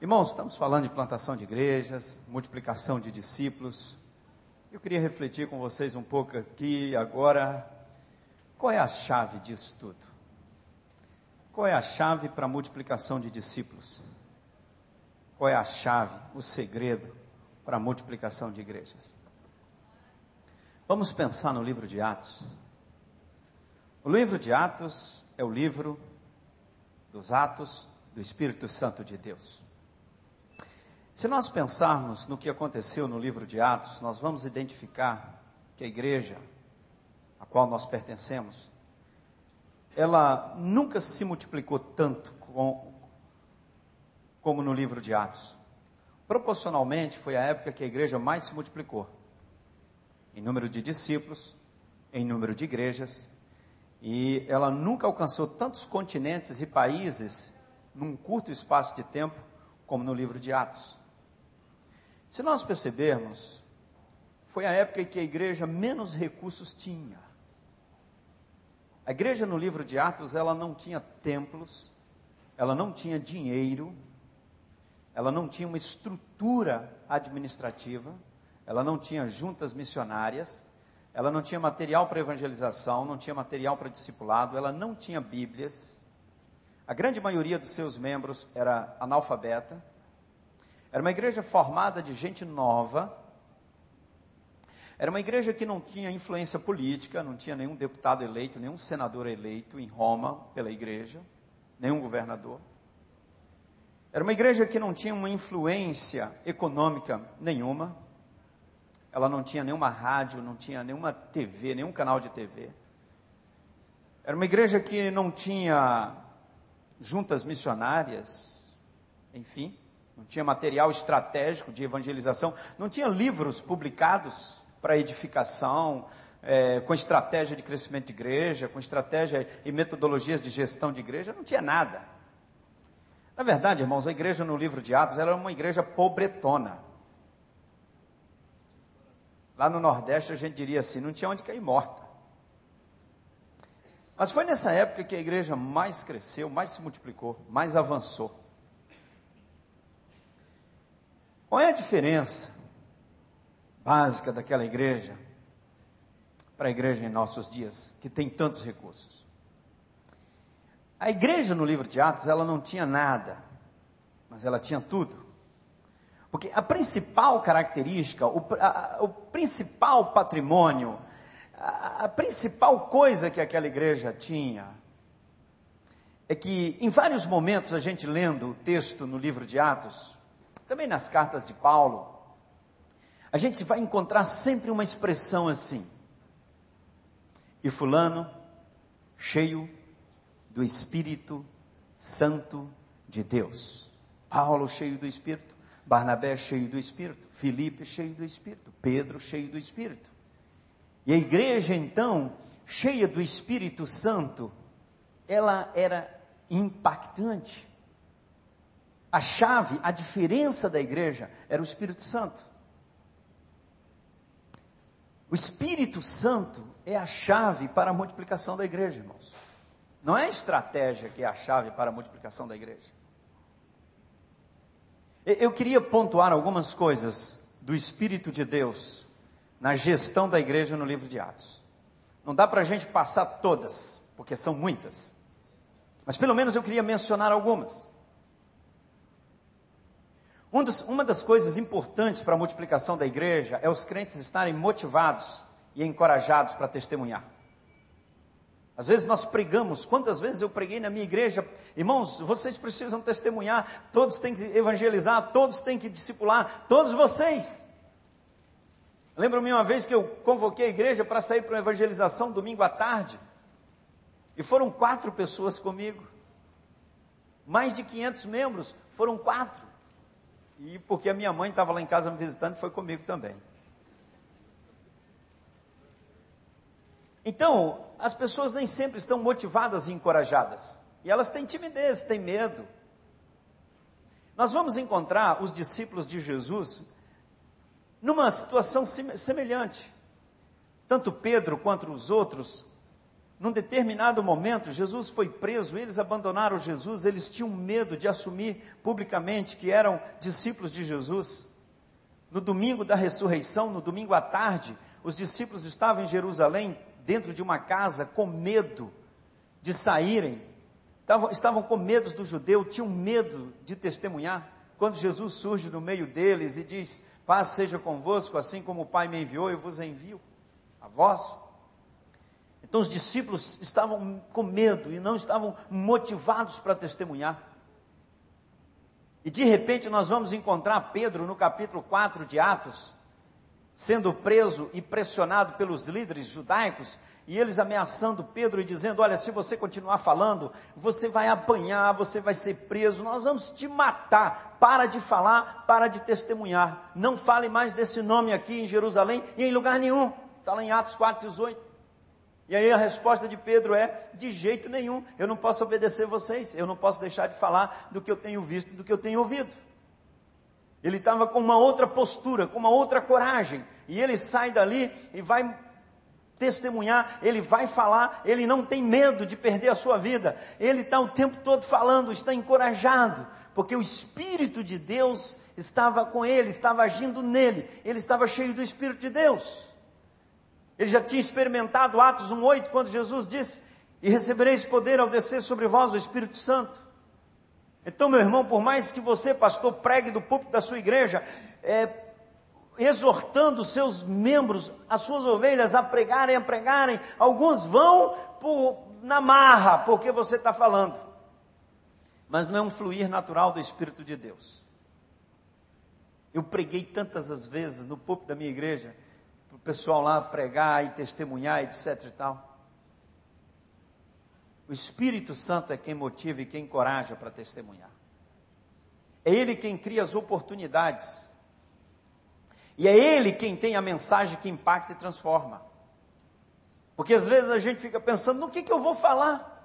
Irmãos, estamos falando de plantação de igrejas, multiplicação de discípulos. Eu queria refletir com vocês um pouco aqui agora. Qual é a chave disso tudo? Qual é a chave para a multiplicação de discípulos? Qual é a chave, o segredo para a multiplicação de igrejas? Vamos pensar no livro de Atos. O livro de Atos é o livro dos Atos do Espírito Santo de Deus. Se nós pensarmos no que aconteceu no livro de Atos, nós vamos identificar que a igreja a qual nós pertencemos, ela nunca se multiplicou tanto com, como no livro de Atos. Proporcionalmente, foi a época que a igreja mais se multiplicou em número de discípulos, em número de igrejas, e ela nunca alcançou tantos continentes e países num curto espaço de tempo como no livro de Atos. Se nós percebermos, foi a época em que a igreja menos recursos tinha. A igreja no livro de Atos, ela não tinha templos, ela não tinha dinheiro, ela não tinha uma estrutura administrativa, ela não tinha juntas missionárias, ela não tinha material para evangelização, não tinha material para discipulado, ela não tinha Bíblias. A grande maioria dos seus membros era analfabeta, era uma igreja formada de gente nova. Era uma igreja que não tinha influência política, não tinha nenhum deputado eleito, nenhum senador eleito em Roma pela igreja, nenhum governador. Era uma igreja que não tinha uma influência econômica nenhuma. Ela não tinha nenhuma rádio, não tinha nenhuma TV, nenhum canal de TV. Era uma igreja que não tinha juntas missionárias, enfim não tinha material estratégico de evangelização, não tinha livros publicados para edificação, é, com estratégia de crescimento de igreja, com estratégia e metodologias de gestão de igreja, não tinha nada. Na verdade, irmãos, a igreja no livro de Atos era uma igreja pobretona. Lá no Nordeste a gente diria assim: não tinha onde cair morta. Mas foi nessa época que a igreja mais cresceu, mais se multiplicou, mais avançou. Qual é a diferença básica daquela igreja para a igreja em nossos dias, que tem tantos recursos? A igreja no livro de Atos, ela não tinha nada, mas ela tinha tudo. Porque a principal característica, o, a, o principal patrimônio, a, a principal coisa que aquela igreja tinha, é que em vários momentos a gente lendo o texto no livro de Atos, também nas cartas de Paulo, a gente vai encontrar sempre uma expressão assim. E Fulano, cheio do Espírito Santo de Deus. Paulo, cheio do Espírito. Barnabé, cheio do Espírito. Filipe, cheio do Espírito. Pedro, cheio do Espírito. E a igreja, então, cheia do Espírito Santo, ela era impactante. A chave, a diferença da igreja era o Espírito Santo. O Espírito Santo é a chave para a multiplicação da igreja, irmãos. Não é a estratégia que é a chave para a multiplicação da igreja. Eu queria pontuar algumas coisas do Espírito de Deus na gestão da igreja no livro de Atos. Não dá para a gente passar todas, porque são muitas. Mas pelo menos eu queria mencionar algumas. Um dos, uma das coisas importantes para a multiplicação da igreja é os crentes estarem motivados e encorajados para testemunhar. Às vezes nós pregamos, quantas vezes eu preguei na minha igreja, irmãos, vocês precisam testemunhar, todos têm que evangelizar, todos têm que discipular, todos vocês. Lembro-me uma vez que eu convoquei a igreja para sair para uma evangelização domingo à tarde, e foram quatro pessoas comigo, mais de 500 membros, foram quatro. E porque a minha mãe estava lá em casa me visitando, foi comigo também. Então, as pessoas nem sempre estão motivadas e encorajadas. E elas têm timidez, têm medo. Nós vamos encontrar os discípulos de Jesus numa situação semelhante. Tanto Pedro quanto os outros Num determinado momento, Jesus foi preso, eles abandonaram Jesus, eles tinham medo de assumir publicamente que eram discípulos de Jesus. No domingo da ressurreição, no domingo à tarde, os discípulos estavam em Jerusalém, dentro de uma casa, com medo de saírem. Estavam, com medo do judeu, tinham medo de testemunhar. Quando Jesus surge no meio deles e diz: Paz seja convosco, assim como o Pai me enviou, eu vos envio a vós. Então os discípulos estavam com medo e não estavam motivados para testemunhar. E de repente nós vamos encontrar Pedro no capítulo 4 de Atos, sendo preso e pressionado pelos líderes judaicos, e eles ameaçando Pedro e dizendo: Olha, se você continuar falando, você vai apanhar, você vai ser preso, nós vamos te matar. Para de falar, para de testemunhar. Não fale mais desse nome aqui em Jerusalém e em lugar nenhum. Está lá em Atos 4, 18. E aí a resposta de Pedro é: de jeito nenhum, eu não posso obedecer vocês, eu não posso deixar de falar do que eu tenho visto, do que eu tenho ouvido. Ele estava com uma outra postura, com uma outra coragem, e ele sai dali e vai testemunhar, ele vai falar, ele não tem medo de perder a sua vida, ele está o tempo todo falando, está encorajado, porque o Espírito de Deus estava com ele, estava agindo nele, ele estava cheio do Espírito de Deus. Ele já tinha experimentado Atos 1,8, quando Jesus disse: E recebereis poder ao descer sobre vós o Espírito Santo. Então, meu irmão, por mais que você, pastor, pregue do púlpito da sua igreja, é, exortando seus membros, as suas ovelhas a pregarem, a pregarem, alguns vão por, na marra, porque você está falando. Mas não é um fluir natural do Espírito de Deus. Eu preguei tantas as vezes no púlpito da minha igreja, o pessoal lá pregar e testemunhar, etc e tal. O Espírito Santo é quem motiva e quem encoraja para testemunhar. É Ele quem cria as oportunidades. E é Ele quem tem a mensagem que impacta e transforma. Porque às vezes a gente fica pensando, no que, que eu vou falar?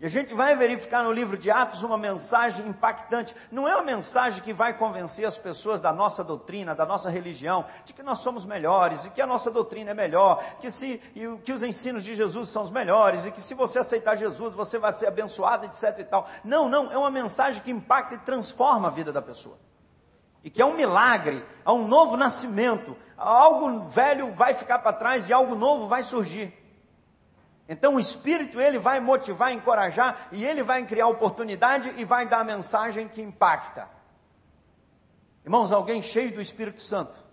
E a gente vai verificar no livro de Atos uma mensagem impactante. Não é uma mensagem que vai convencer as pessoas da nossa doutrina, da nossa religião, de que nós somos melhores, e que a nossa doutrina é melhor, que, se, e que os ensinos de Jesus são os melhores, e que se você aceitar Jesus, você vai ser abençoado, etc. e tal. Não, não, é uma mensagem que impacta e transforma a vida da pessoa. E que é um milagre, é um novo nascimento. Algo velho vai ficar para trás e algo novo vai surgir. Então o Espírito ele vai motivar, encorajar e ele vai criar oportunidade e vai dar a mensagem que impacta. Irmãos, alguém cheio do Espírito Santo.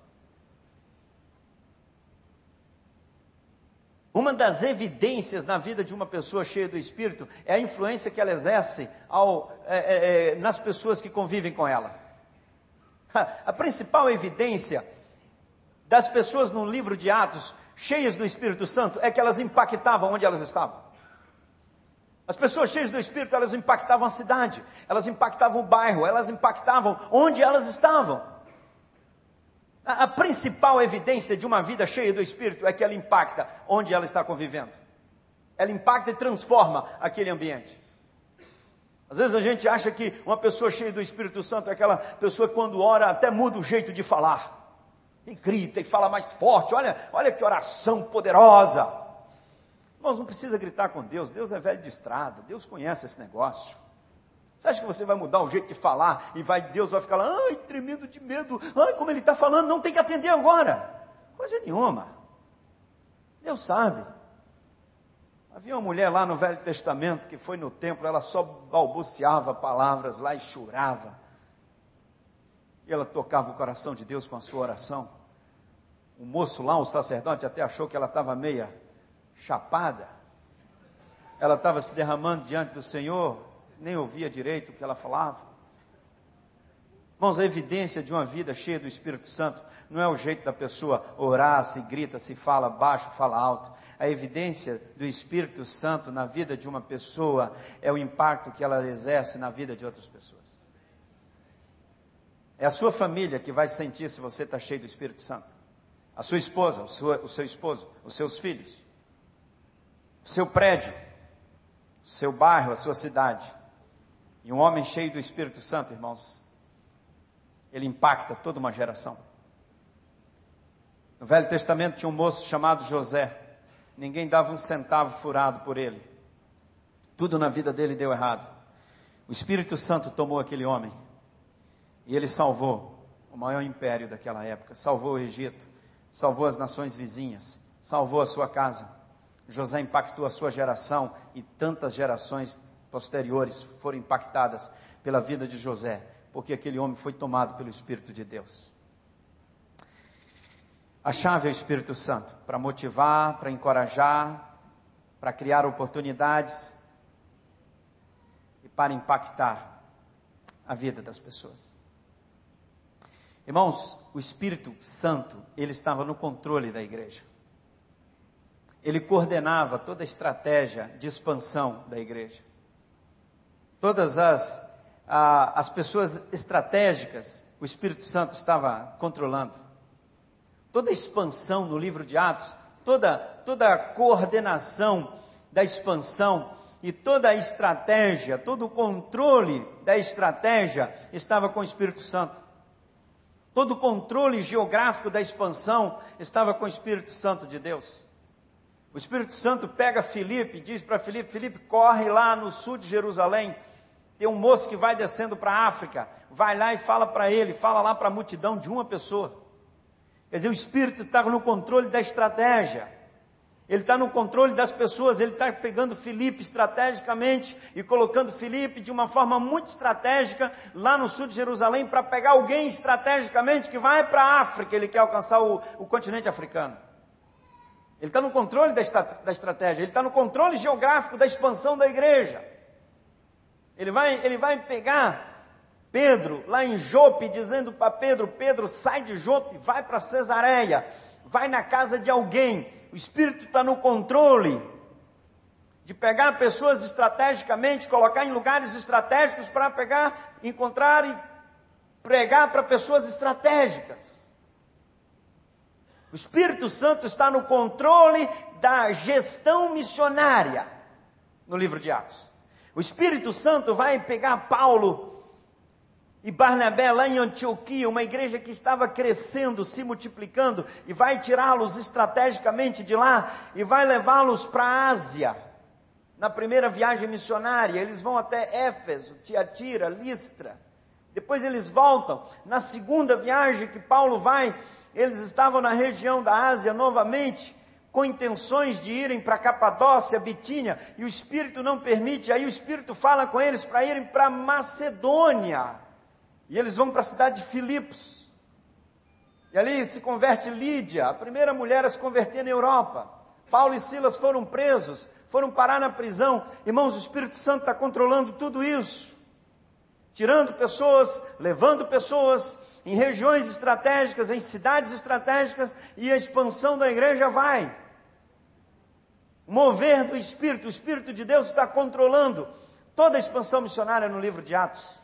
Uma das evidências na vida de uma pessoa cheia do Espírito é a influência que ela exerce ao, é, é, é nas pessoas que convivem com ela. A principal evidência das pessoas no livro de Atos cheias do Espírito Santo é que elas impactavam onde elas estavam. As pessoas cheias do Espírito, elas impactavam a cidade, elas impactavam o bairro, elas impactavam onde elas estavam. A, a principal evidência de uma vida cheia do Espírito é que ela impacta onde ela está convivendo. Ela impacta e transforma aquele ambiente. Às vezes a gente acha que uma pessoa cheia do Espírito Santo é aquela pessoa que quando ora até muda o jeito de falar e grita e fala mais forte. Olha, olha que oração poderosa. Irmãos, não precisa gritar com Deus. Deus é velho de estrada. Deus conhece esse negócio. Você acha que você vai mudar o jeito de falar e vai, Deus vai ficar lá, ai, tremendo de medo, ai, como ele está falando, não tem que atender agora. Coisa nenhuma. Deus sabe. Havia uma mulher lá no Velho Testamento que foi no templo, ela só balbuciava palavras lá e chorava. E ela tocava o coração de Deus com a sua oração. O moço lá, o sacerdote, até achou que ela estava meia chapada. Ela estava se derramando diante do Senhor, nem ouvia direito o que ela falava. Irmãos, a evidência de uma vida cheia do Espírito Santo não é o jeito da pessoa orar, se grita, se fala baixo, fala alto. A evidência do Espírito Santo na vida de uma pessoa é o impacto que ela exerce na vida de outras pessoas. É a sua família que vai sentir se você está cheio do Espírito Santo. A sua esposa, o seu, o seu esposo, os seus filhos, o seu prédio, o seu bairro, a sua cidade. E um homem cheio do Espírito Santo, irmãos, ele impacta toda uma geração. No Velho Testamento tinha um moço chamado José. ninguém dava um centavo furado por ele. Tudo na vida dele deu errado. O Espírito Santo tomou aquele homem e ele salvou o maior império daquela época, salvou o Egito, salvou as nações vizinhas, salvou a sua casa. José impactou a sua geração e tantas gerações posteriores foram impactadas pela vida de José, porque aquele homem foi tomado pelo Espírito de Deus. A chave é o Espírito Santo para motivar, para encorajar, para criar oportunidades e para impactar a vida das pessoas. Irmãos, o Espírito Santo, ele estava no controle da igreja. Ele coordenava toda a estratégia de expansão da igreja. Todas as, a, as pessoas estratégicas, o Espírito Santo estava controlando. Toda a expansão no livro de Atos, toda, toda a coordenação da expansão e toda a estratégia, todo o controle da estratégia estava com o Espírito Santo. Todo o controle geográfico da expansão estava com o Espírito Santo de Deus. O Espírito Santo pega Filipe e diz para Filipe: Filipe, corre lá no sul de Jerusalém. Tem um moço que vai descendo para a África. Vai lá e fala para ele, fala lá para a multidão de uma pessoa. Quer dizer, o Espírito está no controle da estratégia. Ele está no controle das pessoas, ele está pegando Filipe estrategicamente e colocando Filipe de uma forma muito estratégica lá no sul de Jerusalém para pegar alguém estrategicamente que vai para a África, ele quer alcançar o, o continente africano. Ele está no controle da, da estratégia, ele está no controle geográfico da expansão da igreja. Ele vai, ele vai pegar Pedro lá em Jope, dizendo para Pedro: Pedro, sai de Jope, vai para Cesareia, vai na casa de alguém o Espírito está no controle de pegar pessoas estrategicamente, colocar em lugares estratégicos para pegar, encontrar e pregar para pessoas estratégicas. O Espírito Santo está no controle da gestão missionária no livro de Atos. O Espírito Santo vai pegar Paulo e Barnabé, lá em Antioquia, uma igreja que estava crescendo, se multiplicando, e vai tirá-los estrategicamente de lá e vai levá-los para a Ásia. Na primeira viagem missionária, eles vão até Éfeso, Tiatira, Listra. Depois eles voltam. Na segunda viagem que Paulo vai, eles estavam na região da Ásia novamente, com intenções de irem para Capadócia, Bitínia, e o Espírito não permite. Aí o Espírito fala com eles para irem para Macedônia. E eles vão para a cidade de Filipos. E ali se converte Lídia, a primeira mulher a se converter na Europa. Paulo e Silas foram presos, foram parar na prisão. Irmãos, o Espírito Santo está controlando tudo isso. Tirando pessoas, levando pessoas em regiões estratégicas, em cidades estratégicas, e a expansão da igreja vai. Mover do Espírito, o Espírito de Deus está controlando toda a expansão missionária no livro de Atos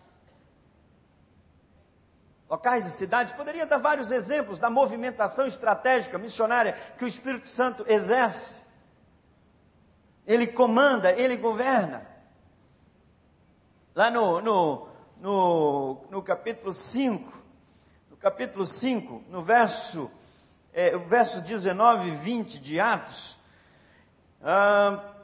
locais e cidades, poderia dar vários exemplos da movimentação estratégica missionária que o Espírito Santo exerce. Ele comanda, ele governa. Lá no, no, no, no capítulo 5, no capítulo 5, no verso, é, versos 19 e 20 de Atos, ah,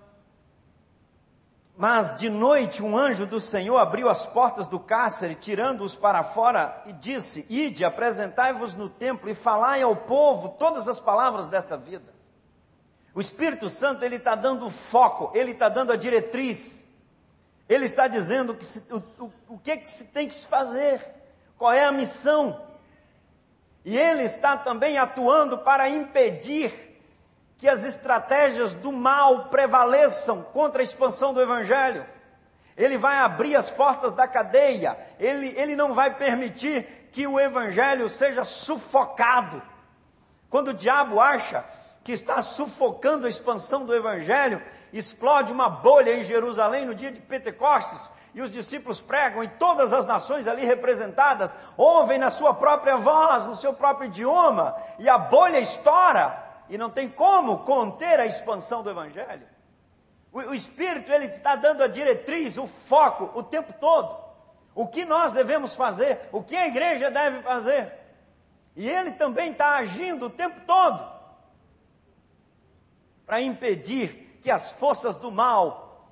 mas de noite um anjo do Senhor abriu as portas do cárcere, tirando-os para fora, e disse: Ide, apresentai-vos no templo e falai ao povo todas as palavras desta vida. O Espírito Santo ele está dando foco, ele está dando a diretriz, ele está dizendo que se, o, o, o que, que se tem que se fazer, qual é a missão. E ele está também atuando para impedir que as estratégias do mal prevaleçam contra a expansão do Evangelho. Ele vai abrir as portas da cadeia, ele, ele não vai permitir que o Evangelho seja sufocado. Quando o diabo acha que está sufocando a expansão do Evangelho, explode uma bolha em Jerusalém no dia de Pentecostes, e os discípulos pregam, e todas as nações ali representadas ouvem na sua própria voz, no seu próprio idioma, e a bolha estoura e não tem como conter a expansão do Evangelho. O, o Espírito, ele está dando a diretriz, o foco, o tempo todo. O que nós devemos fazer, o que a igreja deve fazer. E ele também está agindo o tempo todo. para impedir que as forças do mal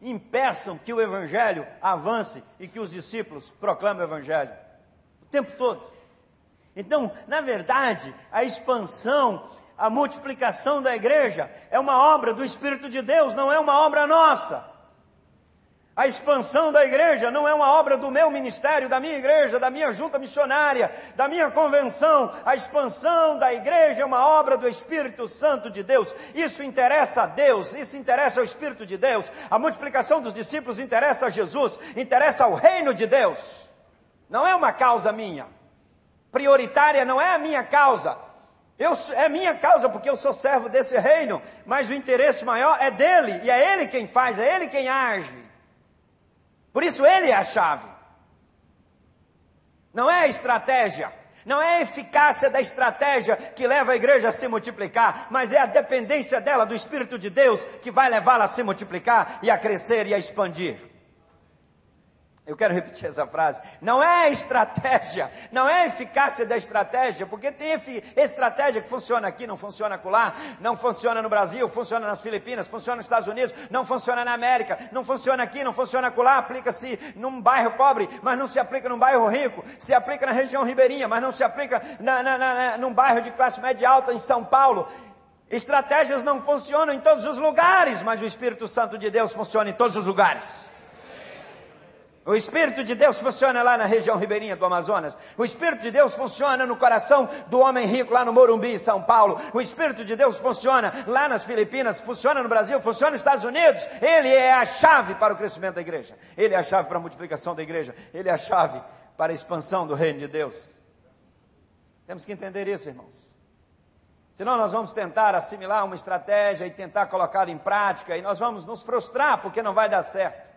impeçam que o evangelho avance e que os discípulos proclamem o evangelho o tempo todo. Então, na verdade, a expansão, a multiplicação da igreja é uma obra do Espírito de Deus, não é uma obra nossa. A expansão da igreja não é uma obra do meu ministério, da minha igreja, da minha junta missionária, da minha convenção. A expansão da igreja é uma obra do Espírito Santo de Deus. Isso interessa a Deus, isso interessa ao Espírito de Deus. A multiplicação dos discípulos interessa a Jesus, interessa ao reino de Deus. Não é uma causa minha. Prioritária não é a minha causa. Eu, é minha causa porque eu sou servo desse reino, mas o interesse maior é dele, e é ele quem faz, é ele quem age. Por isso ele é a chave. Não é a estratégia, não é a eficácia da estratégia que leva a igreja a se multiplicar, mas é a dependência dela do Espírito de Deus que vai levá-la a se multiplicar e a crescer e a expandir. Eu quero repetir essa frase. Não é estratégia, não é eficácia da estratégia, porque tem estratégia que funciona aqui, não funciona lá, não funciona no Brasil, funciona nas Filipinas, funciona nos Estados Unidos, não funciona na América, não funciona aqui, não funciona lá, aplica-se num bairro pobre, mas não se aplica num bairro rico, se aplica na região ribeirinha, mas não se aplica na, na, na, num bairro de classe média alta em São Paulo. Estratégias não funcionam em todos os lugares, mas o Espírito Santo de Deus funciona em todos os lugares. O Espírito de Deus funciona lá na região ribeirinha do Amazonas. O Espírito de Deus funciona no coração do homem rico lá no Morumbi, São Paulo. O Espírito de Deus funciona lá nas Filipinas, funciona no Brasil, funciona nos Estados Unidos. Ele é a chave para o crescimento da igreja. Ele é a chave para a multiplicação da igreja. Ele é a chave para a expansão do reino de Deus. Temos que entender isso, irmãos. Senão nós vamos tentar assimilar uma estratégia e tentar colocá-la em prática e nós vamos nos frustrar porque não vai dar certo.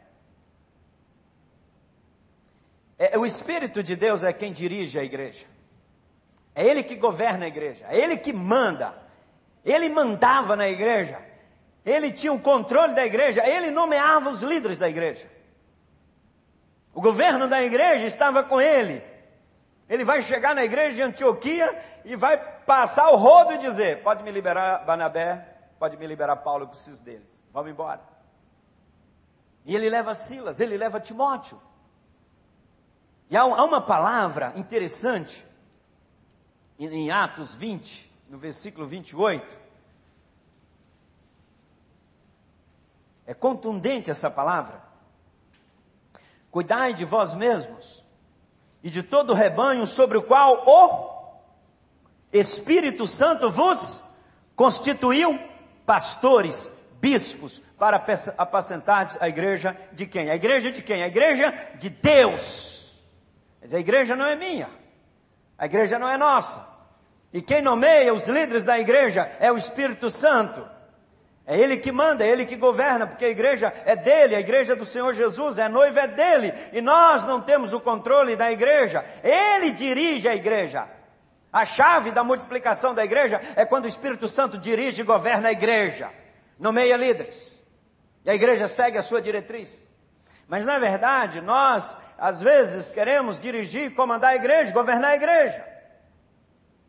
É, o Espírito de Deus é quem dirige a igreja. É Ele que governa a igreja. É Ele que manda. Ele mandava na igreja. Ele tinha o controle da igreja. Ele nomeava os líderes da igreja. O governo da igreja estava com ele. Ele vai chegar na igreja de Antioquia e vai passar o rodo e dizer: Pode me liberar Banabé, pode me liberar Paulo, eu preciso deles. Vamos embora. E ele leva Silas, ele leva Timóteo. E há uma palavra interessante em Atos 20, no versículo 28. É contundente essa palavra. Cuidai de vós mesmos e de todo o rebanho sobre o qual o Espírito Santo vos constituiu pastores, bispos, para apacentar a igreja de quem? A igreja de quem? A igreja de Deus. Mas a igreja não é minha. A igreja não é nossa. E quem nomeia os líderes da igreja é o Espírito Santo. É Ele que manda, é Ele que governa, porque a igreja é dele, a igreja do Senhor Jesus, é noiva é dele, e nós não temos o controle da igreja, Ele dirige a igreja. A chave da multiplicação da igreja é quando o Espírito Santo dirige e governa a igreja, nomeia líderes, e a igreja segue a sua diretriz. Mas na verdade, nós às vezes queremos dirigir, comandar a igreja, governar a igreja.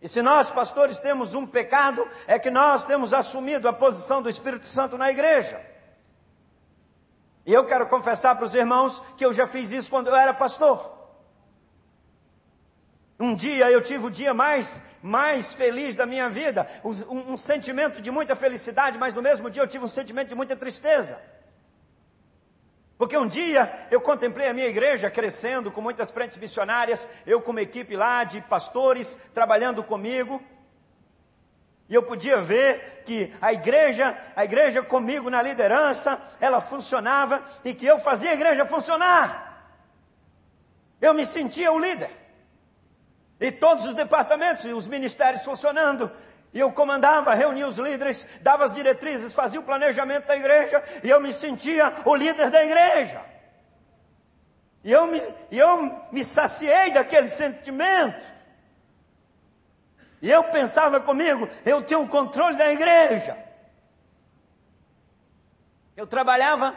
E se nós, pastores, temos um pecado, é que nós temos assumido a posição do Espírito Santo na igreja. E eu quero confessar para os irmãos que eu já fiz isso quando eu era pastor. Um dia eu tive o dia mais, mais feliz da minha vida, um, um sentimento de muita felicidade, mas no mesmo dia eu tive um sentimento de muita tristeza. Porque um dia eu contemplei a minha igreja crescendo com muitas frentes missionárias, eu com uma equipe lá de pastores trabalhando comigo. E eu podia ver que a igreja, a igreja comigo na liderança, ela funcionava e que eu fazia a igreja funcionar. Eu me sentia o líder. E todos os departamentos e os ministérios funcionando. E eu comandava, reunia os líderes, dava as diretrizes, fazia o planejamento da igreja, e eu me sentia o líder da igreja. E eu me, eu me saciei daquele sentimento. E eu pensava comigo, eu tenho o controle da igreja. Eu trabalhava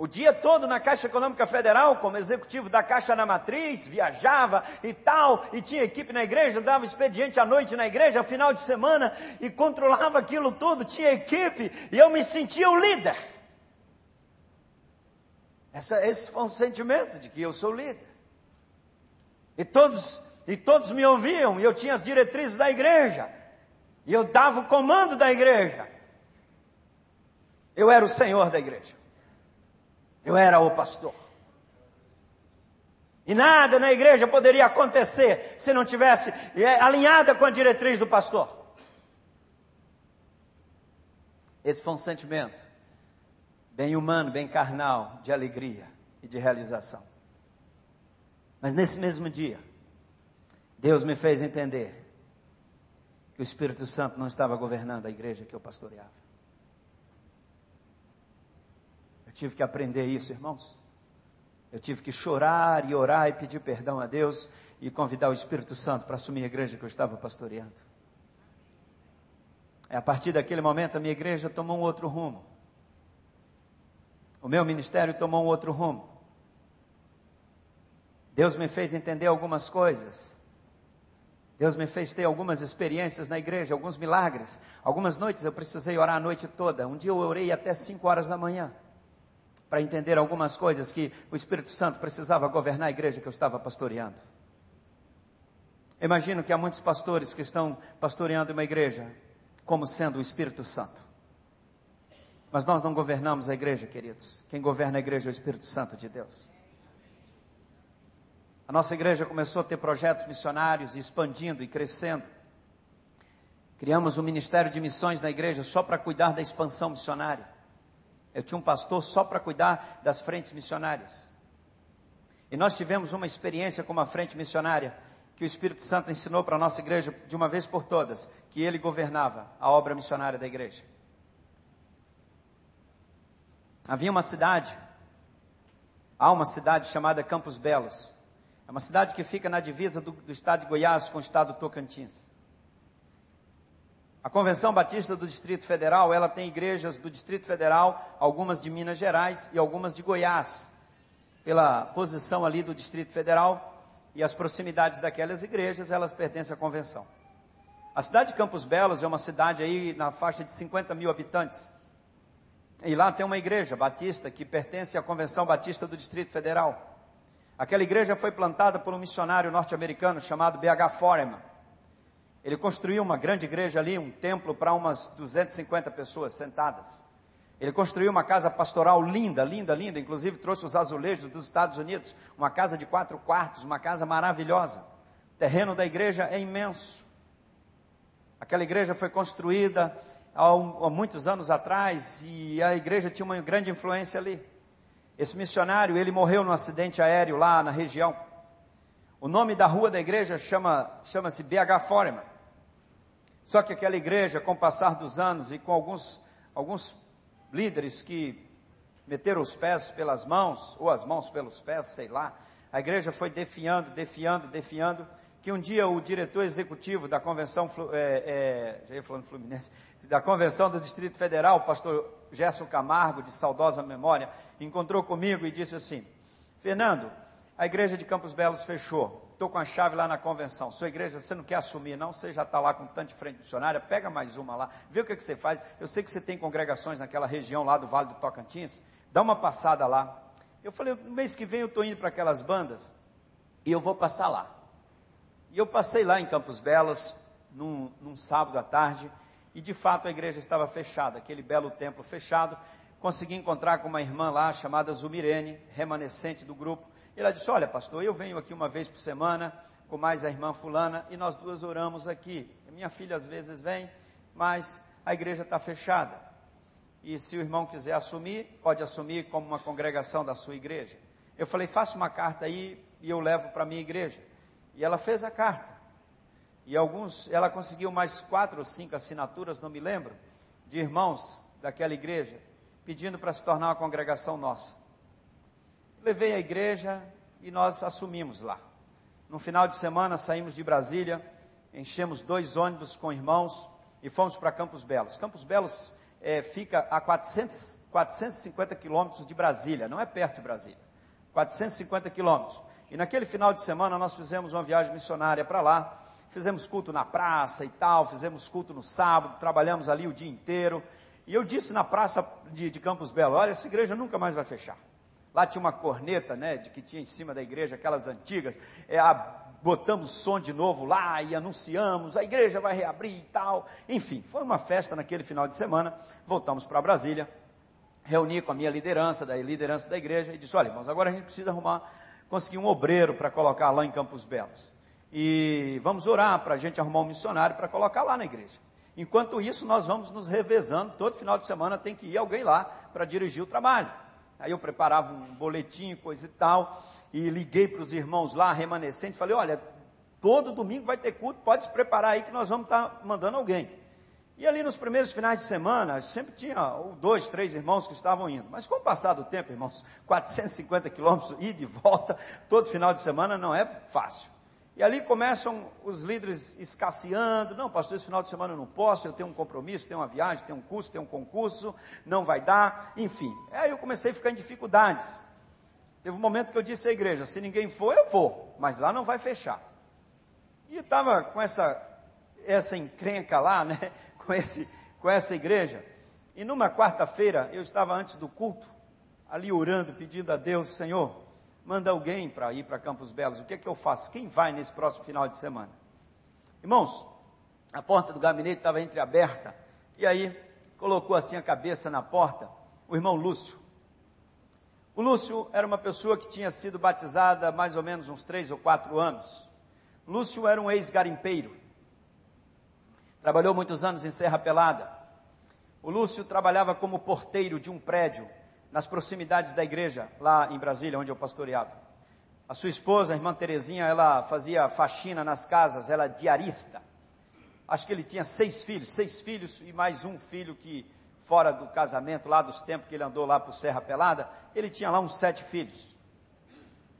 o dia todo na Caixa Econômica Federal, como executivo da Caixa na Matriz, viajava e tal, e tinha equipe na igreja, dava expediente à noite na igreja, final de semana, e controlava aquilo tudo, tinha equipe, e eu me sentia o líder. Essa, esse foi um sentimento de que eu sou líder. E todos, e todos me ouviam, e eu tinha as diretrizes da igreja, e eu dava o comando da igreja. Eu era o senhor da igreja. Eu era o pastor. E nada na igreja poderia acontecer se não tivesse é, alinhada com a diretriz do pastor. Esse foi um sentimento bem humano, bem carnal, de alegria e de realização. Mas nesse mesmo dia, Deus me fez entender que o Espírito Santo não estava governando a igreja que eu pastoreava. Eu tive que aprender isso, irmãos. Eu tive que chorar e orar e pedir perdão a Deus e convidar o Espírito Santo para assumir a igreja que eu estava pastoreando. É a partir daquele momento a minha igreja tomou um outro rumo. O meu ministério tomou um outro rumo. Deus me fez entender algumas coisas. Deus me fez ter algumas experiências na igreja, alguns milagres. Algumas noites eu precisei orar a noite toda. Um dia eu orei até 5 horas da manhã para entender algumas coisas que o Espírito Santo precisava governar a igreja que eu estava pastoreando. Imagino que há muitos pastores que estão pastoreando uma igreja como sendo o Espírito Santo. Mas nós não governamos a igreja, queridos. Quem governa a igreja é o Espírito Santo de Deus. A nossa igreja começou a ter projetos missionários, expandindo e crescendo. Criamos um ministério de missões na igreja só para cuidar da expansão missionária. Eu tinha um pastor só para cuidar das frentes missionárias. E nós tivemos uma experiência com uma frente missionária que o Espírito Santo ensinou para a nossa igreja de uma vez por todas, que ele governava a obra missionária da igreja. Havia uma cidade, há uma cidade chamada Campos Belos. É uma cidade que fica na divisa do, do estado de Goiás com o estado do Tocantins. A Convenção Batista do Distrito Federal, ela tem igrejas do Distrito Federal, algumas de Minas Gerais e algumas de Goiás, pela posição ali do Distrito Federal e as proximidades daquelas igrejas, elas pertencem à convenção. A cidade de Campos Belos é uma cidade aí na faixa de 50 mil habitantes. E lá tem uma igreja batista que pertence à Convenção Batista do Distrito Federal. Aquela igreja foi plantada por um missionário norte-americano chamado B.H. Foreman. Ele construiu uma grande igreja ali, um templo para umas 250 pessoas sentadas. Ele construiu uma casa pastoral linda, linda, linda, inclusive trouxe os azulejos dos Estados Unidos, uma casa de quatro quartos, uma casa maravilhosa. O terreno da igreja é imenso. Aquela igreja foi construída há, há muitos anos atrás e a igreja tinha uma grande influência ali. Esse missionário, ele morreu num acidente aéreo lá na região. O nome da rua da igreja chama, chama-se BH Foreman. Só que aquela igreja, com o passar dos anos e com alguns, alguns líderes que meteram os pés pelas mãos, ou as mãos pelos pés, sei lá, a igreja foi defiando, defiando, defiando, que um dia o diretor executivo da convenção, é, é, já ia falando Fluminense, da convenção do Distrito Federal, o pastor Gerson Camargo, de saudosa memória, encontrou comigo e disse assim, Fernando, a igreja de Campos Belos fechou, estou com a chave lá na convenção. Sua igreja, você não quer assumir, não? Você já está lá com tanto de frente missionária, pega mais uma lá, vê o que, que você faz. Eu sei que você tem congregações naquela região lá do Vale do Tocantins, dá uma passada lá. Eu falei, no mês que vem eu estou indo para aquelas bandas e eu vou passar lá. E eu passei lá em Campos Belos, num, num sábado à tarde, e de fato a igreja estava fechada, aquele belo templo fechado. Consegui encontrar com uma irmã lá chamada Zumirene, remanescente do grupo. E ela disse: Olha, pastor, eu venho aqui uma vez por semana com mais a irmã Fulana e nós duas oramos aqui. Minha filha às vezes vem, mas a igreja está fechada. E se o irmão quiser assumir, pode assumir como uma congregação da sua igreja. Eu falei: Faça uma carta aí e eu levo para a minha igreja. E ela fez a carta. E alguns, ela conseguiu mais quatro ou cinco assinaturas, não me lembro, de irmãos daquela igreja, pedindo para se tornar uma congregação nossa. Levei a igreja e nós assumimos lá. No final de semana saímos de Brasília, enchemos dois ônibus com irmãos e fomos para Campos Belos. Campos Belos é, fica a 400, 450 quilômetros de Brasília, não é perto de Brasília, 450 quilômetros. E naquele final de semana nós fizemos uma viagem missionária para lá, fizemos culto na praça e tal, fizemos culto no sábado, trabalhamos ali o dia inteiro. E eu disse na praça de, de Campos Belo: olha, essa igreja nunca mais vai fechar. Lá tinha uma corneta, né, de que tinha em cima da igreja, aquelas antigas. É, a, botamos som de novo lá e anunciamos, a igreja vai reabrir e tal. Enfim, foi uma festa naquele final de semana. Voltamos para Brasília, reuni com a minha liderança, da liderança da igreja, e disse: olha, irmãos, agora a gente precisa arrumar, conseguir um obreiro para colocar lá em Campos Belos. E vamos orar para a gente arrumar um missionário para colocar lá na igreja. Enquanto isso, nós vamos nos revezando. Todo final de semana tem que ir alguém lá para dirigir o trabalho. Aí eu preparava um boletim, coisa e tal, e liguei para os irmãos lá, remanescente, falei: olha, todo domingo vai ter culto, pode se preparar aí que nós vamos estar tá mandando alguém. E ali nos primeiros finais de semana, sempre tinha dois, três irmãos que estavam indo. Mas com o passar do tempo, irmãos, 450 quilômetros, e de volta, todo final de semana não é fácil. E ali começam os líderes escasseando. Não, pastor, esse final de semana eu não posso, eu tenho um compromisso, tenho uma viagem, tenho um curso, tenho um concurso, não vai dar, enfim. Aí eu comecei a ficar em dificuldades. Teve um momento que eu disse à igreja: se ninguém for, eu vou, mas lá não vai fechar. E estava com essa, essa encrenca lá, né, com, esse, com essa igreja. E numa quarta-feira, eu estava antes do culto, ali orando, pedindo a Deus: Senhor, manda alguém para ir para Campos Belos, o que é que eu faço? Quem vai nesse próximo final de semana? Irmãos, a porta do gabinete estava entreaberta, e aí colocou assim a cabeça na porta o irmão Lúcio. O Lúcio era uma pessoa que tinha sido batizada mais ou menos uns três ou quatro anos. Lúcio era um ex-garimpeiro. Trabalhou muitos anos em Serra Pelada. O Lúcio trabalhava como porteiro de um prédio nas proximidades da igreja, lá em Brasília, onde eu pastoreava. A sua esposa, a irmã Terezinha, ela fazia faxina nas casas, ela é diarista. Acho que ele tinha seis filhos, seis filhos e mais um filho que, fora do casamento, lá dos tempos que ele andou lá o Serra Pelada, ele tinha lá uns sete filhos.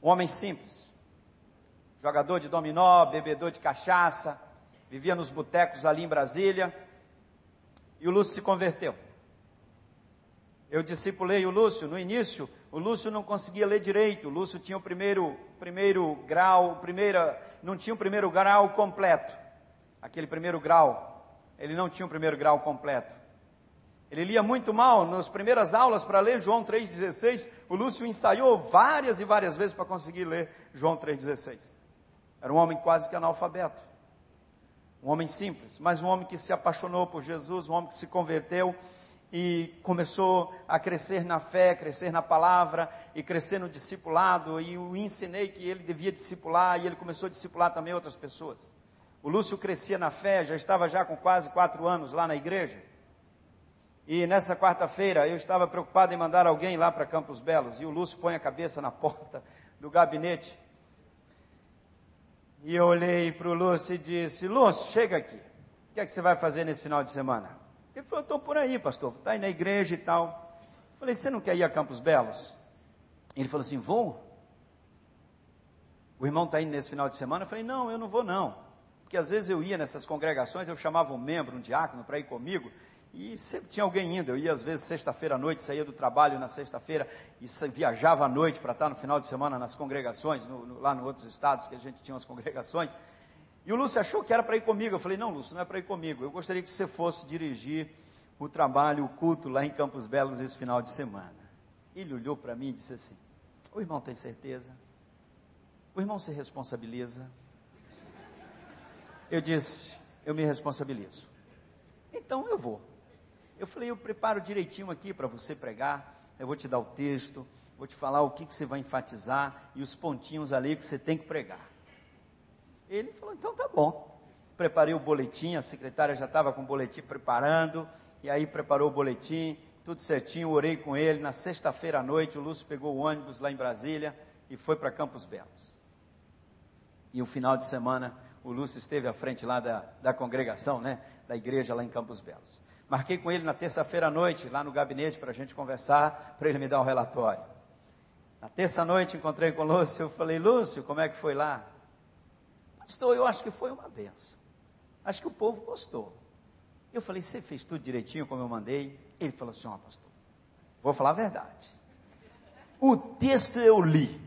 Um homem simples, jogador de dominó, bebedor de cachaça, vivia nos botecos ali em Brasília. E o Lúcio se converteu. Eu discipulei o Lúcio. No início, o Lúcio não conseguia ler direito. O Lúcio tinha o primeiro, primeiro grau, primeira, não tinha o primeiro grau completo. Aquele primeiro grau, ele não tinha o primeiro grau completo. Ele lia muito mal. Nas primeiras aulas para ler João 3,16, o Lúcio ensaiou várias e várias vezes para conseguir ler João 3,16. Era um homem quase que analfabeto. Um homem simples, mas um homem que se apaixonou por Jesus, um homem que se converteu e começou a crescer na fé, crescer na palavra e crescer no discipulado. E eu ensinei que ele devia discipular e ele começou a discipular também outras pessoas. O Lúcio crescia na fé, já estava já com quase quatro anos lá na igreja. E nessa quarta-feira eu estava preocupado em mandar alguém lá para Campos Belos. E o Lúcio põe a cabeça na porta do gabinete. E eu olhei para o Lúcio e disse: Lúcio, chega aqui. O que é que você vai fazer nesse final de semana? Ele falou, estou por aí, pastor, está aí na igreja e tal. Eu falei, você não quer ir a Campos Belos? Ele falou assim, vou. O irmão está indo nesse final de semana? Eu falei, não, eu não vou não. Porque às vezes eu ia nessas congregações, eu chamava um membro, um diácono, para ir comigo, e sempre tinha alguém indo. Eu ia às vezes sexta-feira à noite, saía do trabalho na sexta-feira e viajava à noite para estar no final de semana nas congregações, no, no, lá nos outros estados que a gente tinha as congregações. E o Lúcio achou que era para ir comigo. Eu falei, não, Lúcio, não é para ir comigo. Eu gostaria que você fosse dirigir o trabalho, o culto lá em Campos Belos esse final de semana. Ele olhou para mim e disse assim: O irmão tem certeza? O irmão se responsabiliza? Eu disse: Eu me responsabilizo. Então eu vou. Eu falei: Eu preparo direitinho aqui para você pregar. Eu vou te dar o texto, vou te falar o que, que você vai enfatizar e os pontinhos ali que você tem que pregar. Ele falou: então tá bom. Preparei o boletim, a secretária já estava com o boletim preparando, e aí preparou o boletim, tudo certinho, orei com ele. Na sexta-feira à noite, o Lúcio pegou o ônibus lá em Brasília e foi para Campos Belos. E o final de semana, o Lúcio esteve à frente lá da, da congregação, né? Da igreja lá em Campos Belos. Marquei com ele na terça-feira à noite, lá no gabinete, para a gente conversar, para ele me dar um relatório. Na terça-noite encontrei com o Lúcio, eu falei, Lúcio, como é que foi lá? Pastor, eu acho que foi uma benção. Acho que o povo gostou. Eu falei, você fez tudo direitinho como eu mandei? Ele falou assim: Ó, oh, pastor, vou falar a verdade. O texto eu li.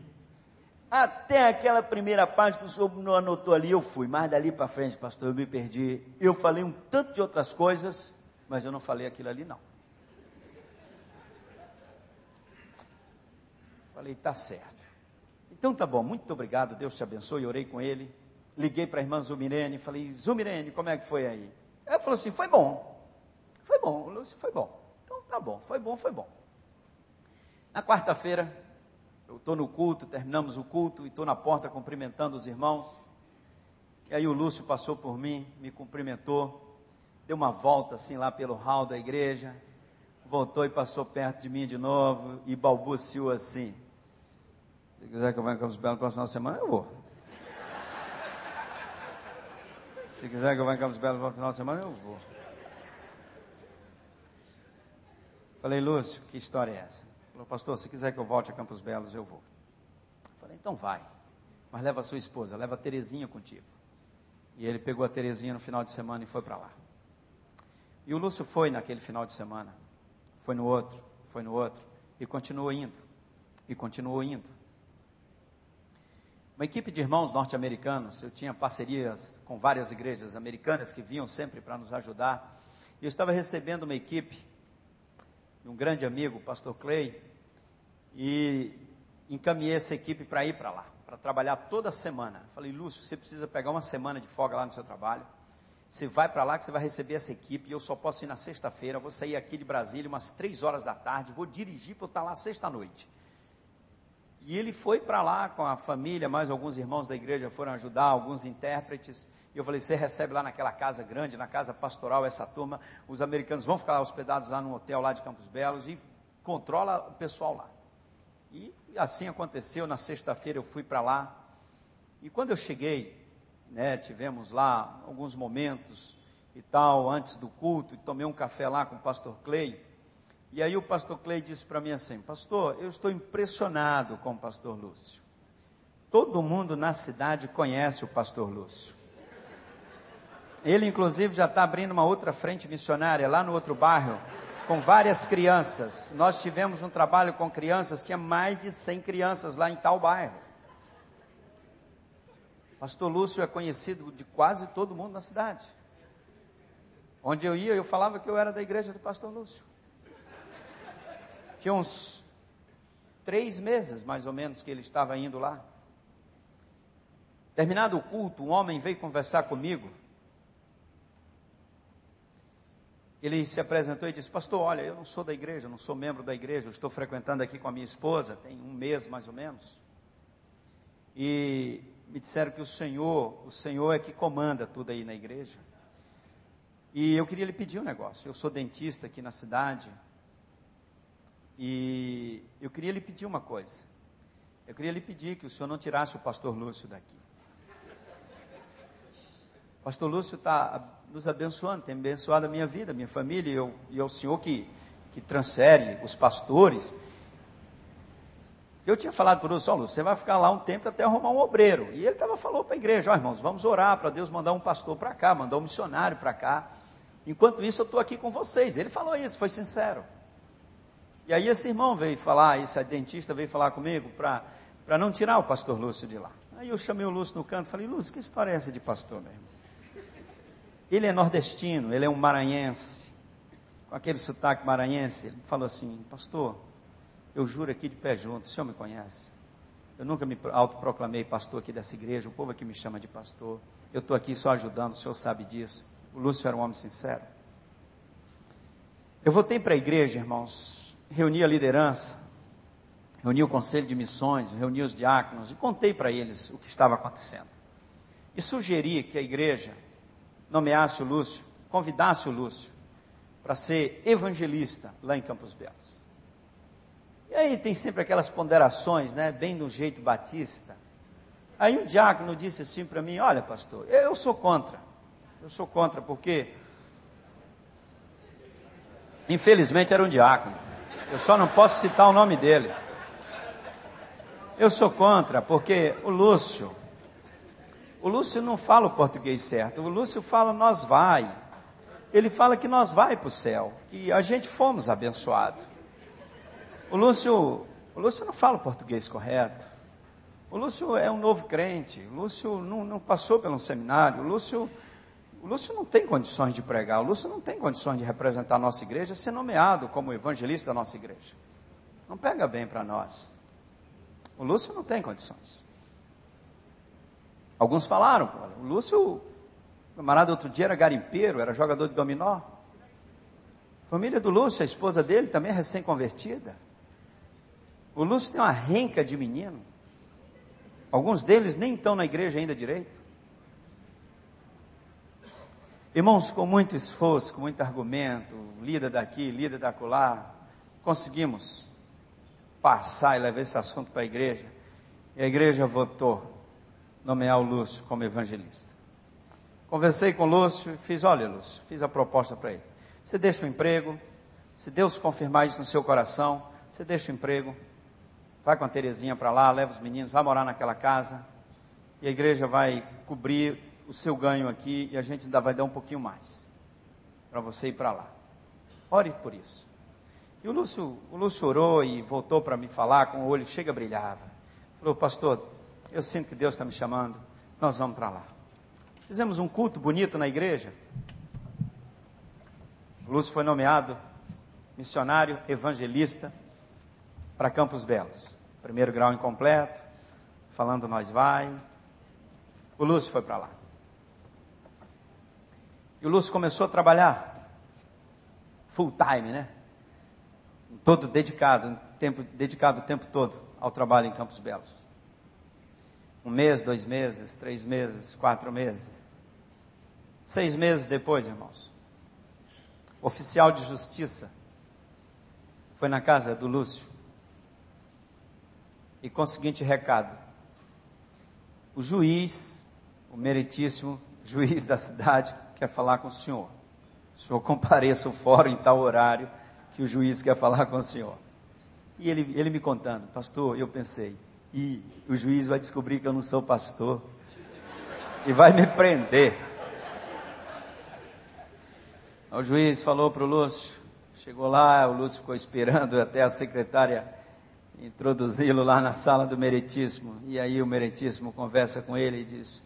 Até aquela primeira parte que o senhor não anotou ali, eu fui. Mas dali para frente, pastor, eu me perdi. Eu falei um tanto de outras coisas, mas eu não falei aquilo ali, não. Falei, tá certo. Então tá bom, muito obrigado, Deus te abençoe. Orei com ele. Liguei para a irmã Zumirene, falei, Zumirene, como é que foi aí? Ela falou assim: foi bom. Foi bom, Lúcio, foi bom. Então tá bom, foi bom, foi bom. Na quarta-feira, eu estou no culto, terminamos o culto e estou na porta cumprimentando os irmãos. E aí o Lúcio passou por mim, me cumprimentou, deu uma volta assim lá pelo hall da igreja, voltou e passou perto de mim de novo e balbuciou assim: Se quiser que eu Campos Belos na próxima semana, eu vou. Se quiser que eu vá em Campos Belos no final de semana, eu vou. Falei, Lúcio, que história é essa? Falou, pastor, se quiser que eu volte a Campos Belos, eu vou. Falei, então vai. Mas leva a sua esposa, leva a Terezinha contigo. E ele pegou a Terezinha no final de semana e foi para lá. E o Lúcio foi naquele final de semana. Foi no outro, foi no outro. E continuou indo. E continuou indo. Uma equipe de irmãos norte-americanos, eu tinha parcerias com várias igrejas americanas que vinham sempre para nos ajudar. E eu estava recebendo uma equipe de um grande amigo, o pastor Clay, e encaminhei essa equipe para ir para lá, para trabalhar toda semana. Falei, Lúcio, você precisa pegar uma semana de folga lá no seu trabalho. Você vai para lá que você vai receber essa equipe. E eu só posso ir na sexta-feira. Vou sair aqui de Brasília umas três horas da tarde. Vou dirigir para eu estar lá sexta-noite. E ele foi para lá com a família, mais alguns irmãos da igreja foram ajudar, alguns intérpretes. E eu falei: você recebe lá naquela casa grande, na casa pastoral, essa turma. Os americanos vão ficar hospedados lá no hotel lá de Campos Belos e controla o pessoal lá. E assim aconteceu. Na sexta-feira eu fui para lá. E quando eu cheguei, né, tivemos lá alguns momentos e tal, antes do culto, e tomei um café lá com o pastor Clay. E aí o pastor Clay disse para mim assim: Pastor, eu estou impressionado com o pastor Lúcio. Todo mundo na cidade conhece o pastor Lúcio. Ele, inclusive, já está abrindo uma outra frente missionária lá no outro bairro, com várias crianças. Nós tivemos um trabalho com crianças, tinha mais de 100 crianças lá em tal bairro. Pastor Lúcio é conhecido de quase todo mundo na cidade. Onde eu ia, eu falava que eu era da igreja do pastor Lúcio. Tinha uns três meses, mais ou menos, que ele estava indo lá. Terminado o culto, um homem veio conversar comigo ele se apresentou e disse: Pastor, olha, eu não sou da igreja, não sou membro da igreja, eu estou frequentando aqui com a minha esposa, tem um mês mais ou menos. E me disseram que o Senhor, o Senhor é que comanda tudo aí na igreja. E eu queria lhe pedir um negócio. Eu sou dentista aqui na cidade. E eu queria lhe pedir uma coisa. Eu queria lhe pedir que o senhor não tirasse o pastor Lúcio daqui. O pastor Lúcio está nos abençoando, tem abençoado a minha vida, a minha família, e, eu, e é o Senhor que, que transfere os pastores. Eu tinha falado para o Lúcio, Lúcio, você vai ficar lá um tempo até arrumar um obreiro. E ele estava falou para a igreja, ó oh, irmãos, vamos orar para Deus mandar um pastor para cá, mandar um missionário para cá. Enquanto isso, eu estou aqui com vocês. Ele falou isso, foi sincero. E aí esse irmão veio falar, esse dentista veio falar comigo para não tirar o pastor Lúcio de lá. Aí eu chamei o Lúcio no canto e falei, Lúcio, que história é essa de pastor, meu irmão? Ele é nordestino, ele é um maranhense, com aquele sotaque maranhense. Ele falou assim: Pastor, eu juro aqui de pé junto, o senhor me conhece? Eu nunca me autoproclamei pastor aqui dessa igreja, o povo aqui me chama de pastor. Eu estou aqui só ajudando, o senhor sabe disso. O Lúcio era um homem sincero. Eu voltei para a igreja, irmãos, reuni a liderança, reuni o conselho de missões, reuni os diáconos e contei para eles o que estava acontecendo. E sugeri que a igreja nomeasse o Lúcio, convidasse o Lúcio para ser evangelista lá em Campos Belos. E aí tem sempre aquelas ponderações, né, bem do jeito batista. Aí um diácono disse assim para mim: Olha, pastor, eu sou contra. Eu sou contra porque, infelizmente, era um diácono. Eu só não posso citar o nome dele. Eu sou contra porque o Lúcio o Lúcio não fala o português certo, o Lúcio fala nós vai. ele fala que nós vai para o céu, que a gente fomos abençoados. O Lúcio, o Lúcio não fala o português correto. O Lúcio é um novo crente. O Lúcio não, não passou pelo seminário. O Lúcio, o Lúcio não tem condições de pregar. O Lúcio não tem condições de representar a nossa igreja, ser nomeado como evangelista da nossa igreja. Não pega bem para nós. O Lúcio não tem condições. Alguns falaram, o Lúcio, o camarada outro dia era garimpeiro, era jogador de dominó. Família do Lúcio, a esposa dele, também é recém-convertida. O Lúcio tem uma renca de menino. Alguns deles nem estão na igreja ainda direito. Irmãos, com muito esforço, com muito argumento, lida daqui, lida da colar, conseguimos passar e levar esse assunto para a igreja. E a igreja votou nomear o Lúcio como evangelista. Conversei com o Lúcio e fiz, olha Lúcio, fiz a proposta para ele. Você deixa o emprego, se Deus confirmar isso no seu coração, você deixa o emprego, vai com a Terezinha para lá, leva os meninos, vai morar naquela casa, e a igreja vai cobrir o seu ganho aqui, e a gente ainda vai dar um pouquinho mais, para você ir para lá. Ore por isso. E o Lúcio, o Lúcio orou e voltou para me falar, com o olho chega brilhava. Falou, pastor, eu sinto que Deus está me chamando, nós vamos para lá. Fizemos um culto bonito na igreja. O Lúcio foi nomeado missionário evangelista para Campos Belos. Primeiro grau incompleto, falando nós vai. O Lúcio foi para lá. E o Lúcio começou a trabalhar full time, né? Todo dedicado, tempo, dedicado o tempo todo ao trabalho em Campos Belos. Um mês, dois meses, três meses, quatro meses. Seis meses depois, irmãos, oficial de justiça foi na casa do Lúcio e com o seguinte recado: o juiz, o meritíssimo juiz da cidade, quer falar com o senhor. O senhor compareça o fórum em tal horário que o juiz quer falar com o senhor. E ele, ele me contando, pastor, eu pensei, e o juiz vai descobrir que eu não sou pastor e vai me prender. O juiz falou para o Lúcio, chegou lá, o Lúcio ficou esperando até a secretária introduzi-lo lá na sala do Meritíssimo. E aí o Meritíssimo conversa com ele e diz: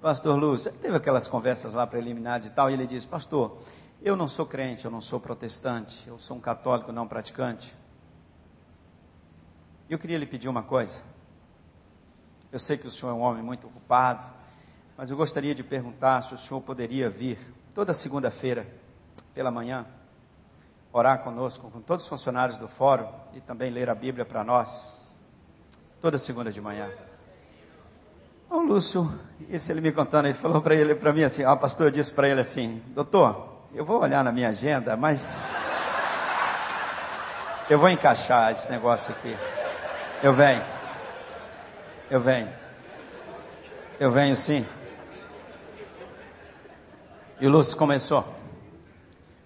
Pastor Lúcio, teve aquelas conversas lá preliminares e tal, e ele diz: Pastor, eu não sou crente, eu não sou protestante, eu sou um católico não praticante. Eu queria lhe pedir uma coisa. Eu sei que o senhor é um homem muito ocupado, mas eu gostaria de perguntar se o senhor poderia vir toda segunda-feira pela manhã orar conosco, com todos os funcionários do fórum e também ler a Bíblia para nós, toda segunda de manhã. O Lúcio, isso ele me contando, ele falou para ele, para mim assim, o pastor disse para ele assim, doutor, eu vou olhar na minha agenda, mas eu vou encaixar esse negócio aqui. Eu venho. Eu venho. Eu venho sim. E o Lúcio começou.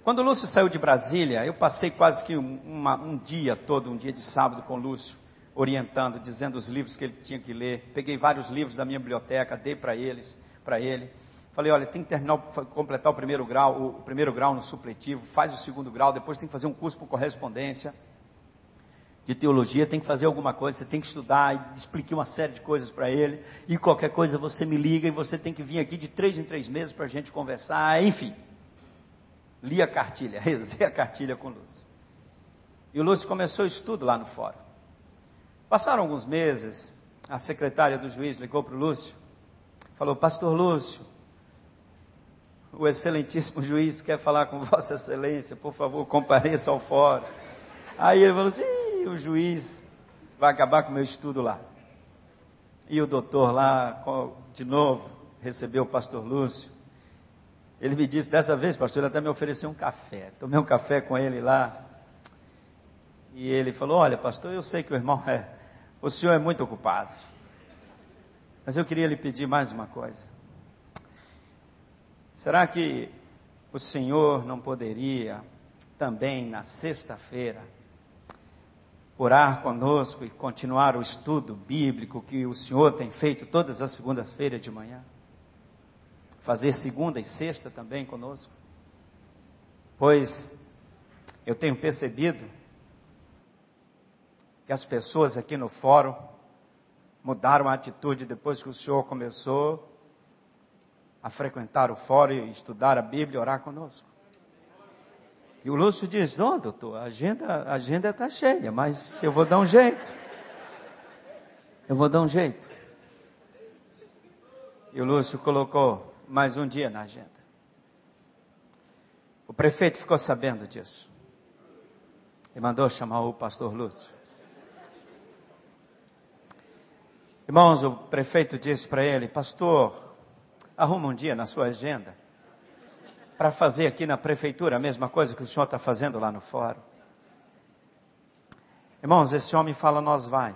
Quando o Lúcio saiu de Brasília, eu passei quase que uma, um dia todo, um dia de sábado com o Lúcio, orientando, dizendo os livros que ele tinha que ler. Peguei vários livros da minha biblioteca, dei para eles, para ele. Falei, olha, tem que terminar, completar o primeiro grau, o primeiro grau no supletivo, faz o segundo grau, depois tem que fazer um curso por correspondência de teologia, tem que fazer alguma coisa, você tem que estudar, expliquei uma série de coisas para ele, e qualquer coisa você me liga e você tem que vir aqui de três em três meses para a gente conversar, enfim. Li a cartilha, rezei a cartilha com o Lúcio. E o Lúcio começou o estudo lá no fórum. Passaram alguns meses, a secretária do juiz ligou para o Lúcio, falou, pastor Lúcio, o excelentíssimo juiz quer falar com vossa excelência, por favor, compareça ao fórum. Aí ele falou assim, o juiz vai acabar com o meu estudo lá. E o doutor lá, de novo, recebeu o pastor Lúcio. Ele me disse, dessa vez, pastor, ele até me ofereceu um café. Tomei um café com ele lá. E ele falou: Olha, pastor, eu sei que o irmão é. O senhor é muito ocupado. Mas eu queria lhe pedir mais uma coisa. Será que o senhor não poderia também na sexta-feira orar conosco e continuar o estudo bíblico que o Senhor tem feito todas as segundas-feiras de manhã. Fazer segunda e sexta também conosco. pois eu tenho percebido que as pessoas aqui no fórum mudaram a atitude depois que o senhor começou a frequentar o fórum estudar a Bíblia e orar conosco. E o Lúcio diz: Não, doutor, a agenda a agenda está cheia, mas eu vou dar um jeito. Eu vou dar um jeito. E o Lúcio colocou mais um dia na agenda. O prefeito ficou sabendo disso. E mandou chamar o pastor Lúcio. Irmãos, o prefeito disse para ele: Pastor, arruma um dia na sua agenda para fazer aqui na prefeitura a mesma coisa que o senhor está fazendo lá no fórum. Irmãos, esse homem fala: Nós vai.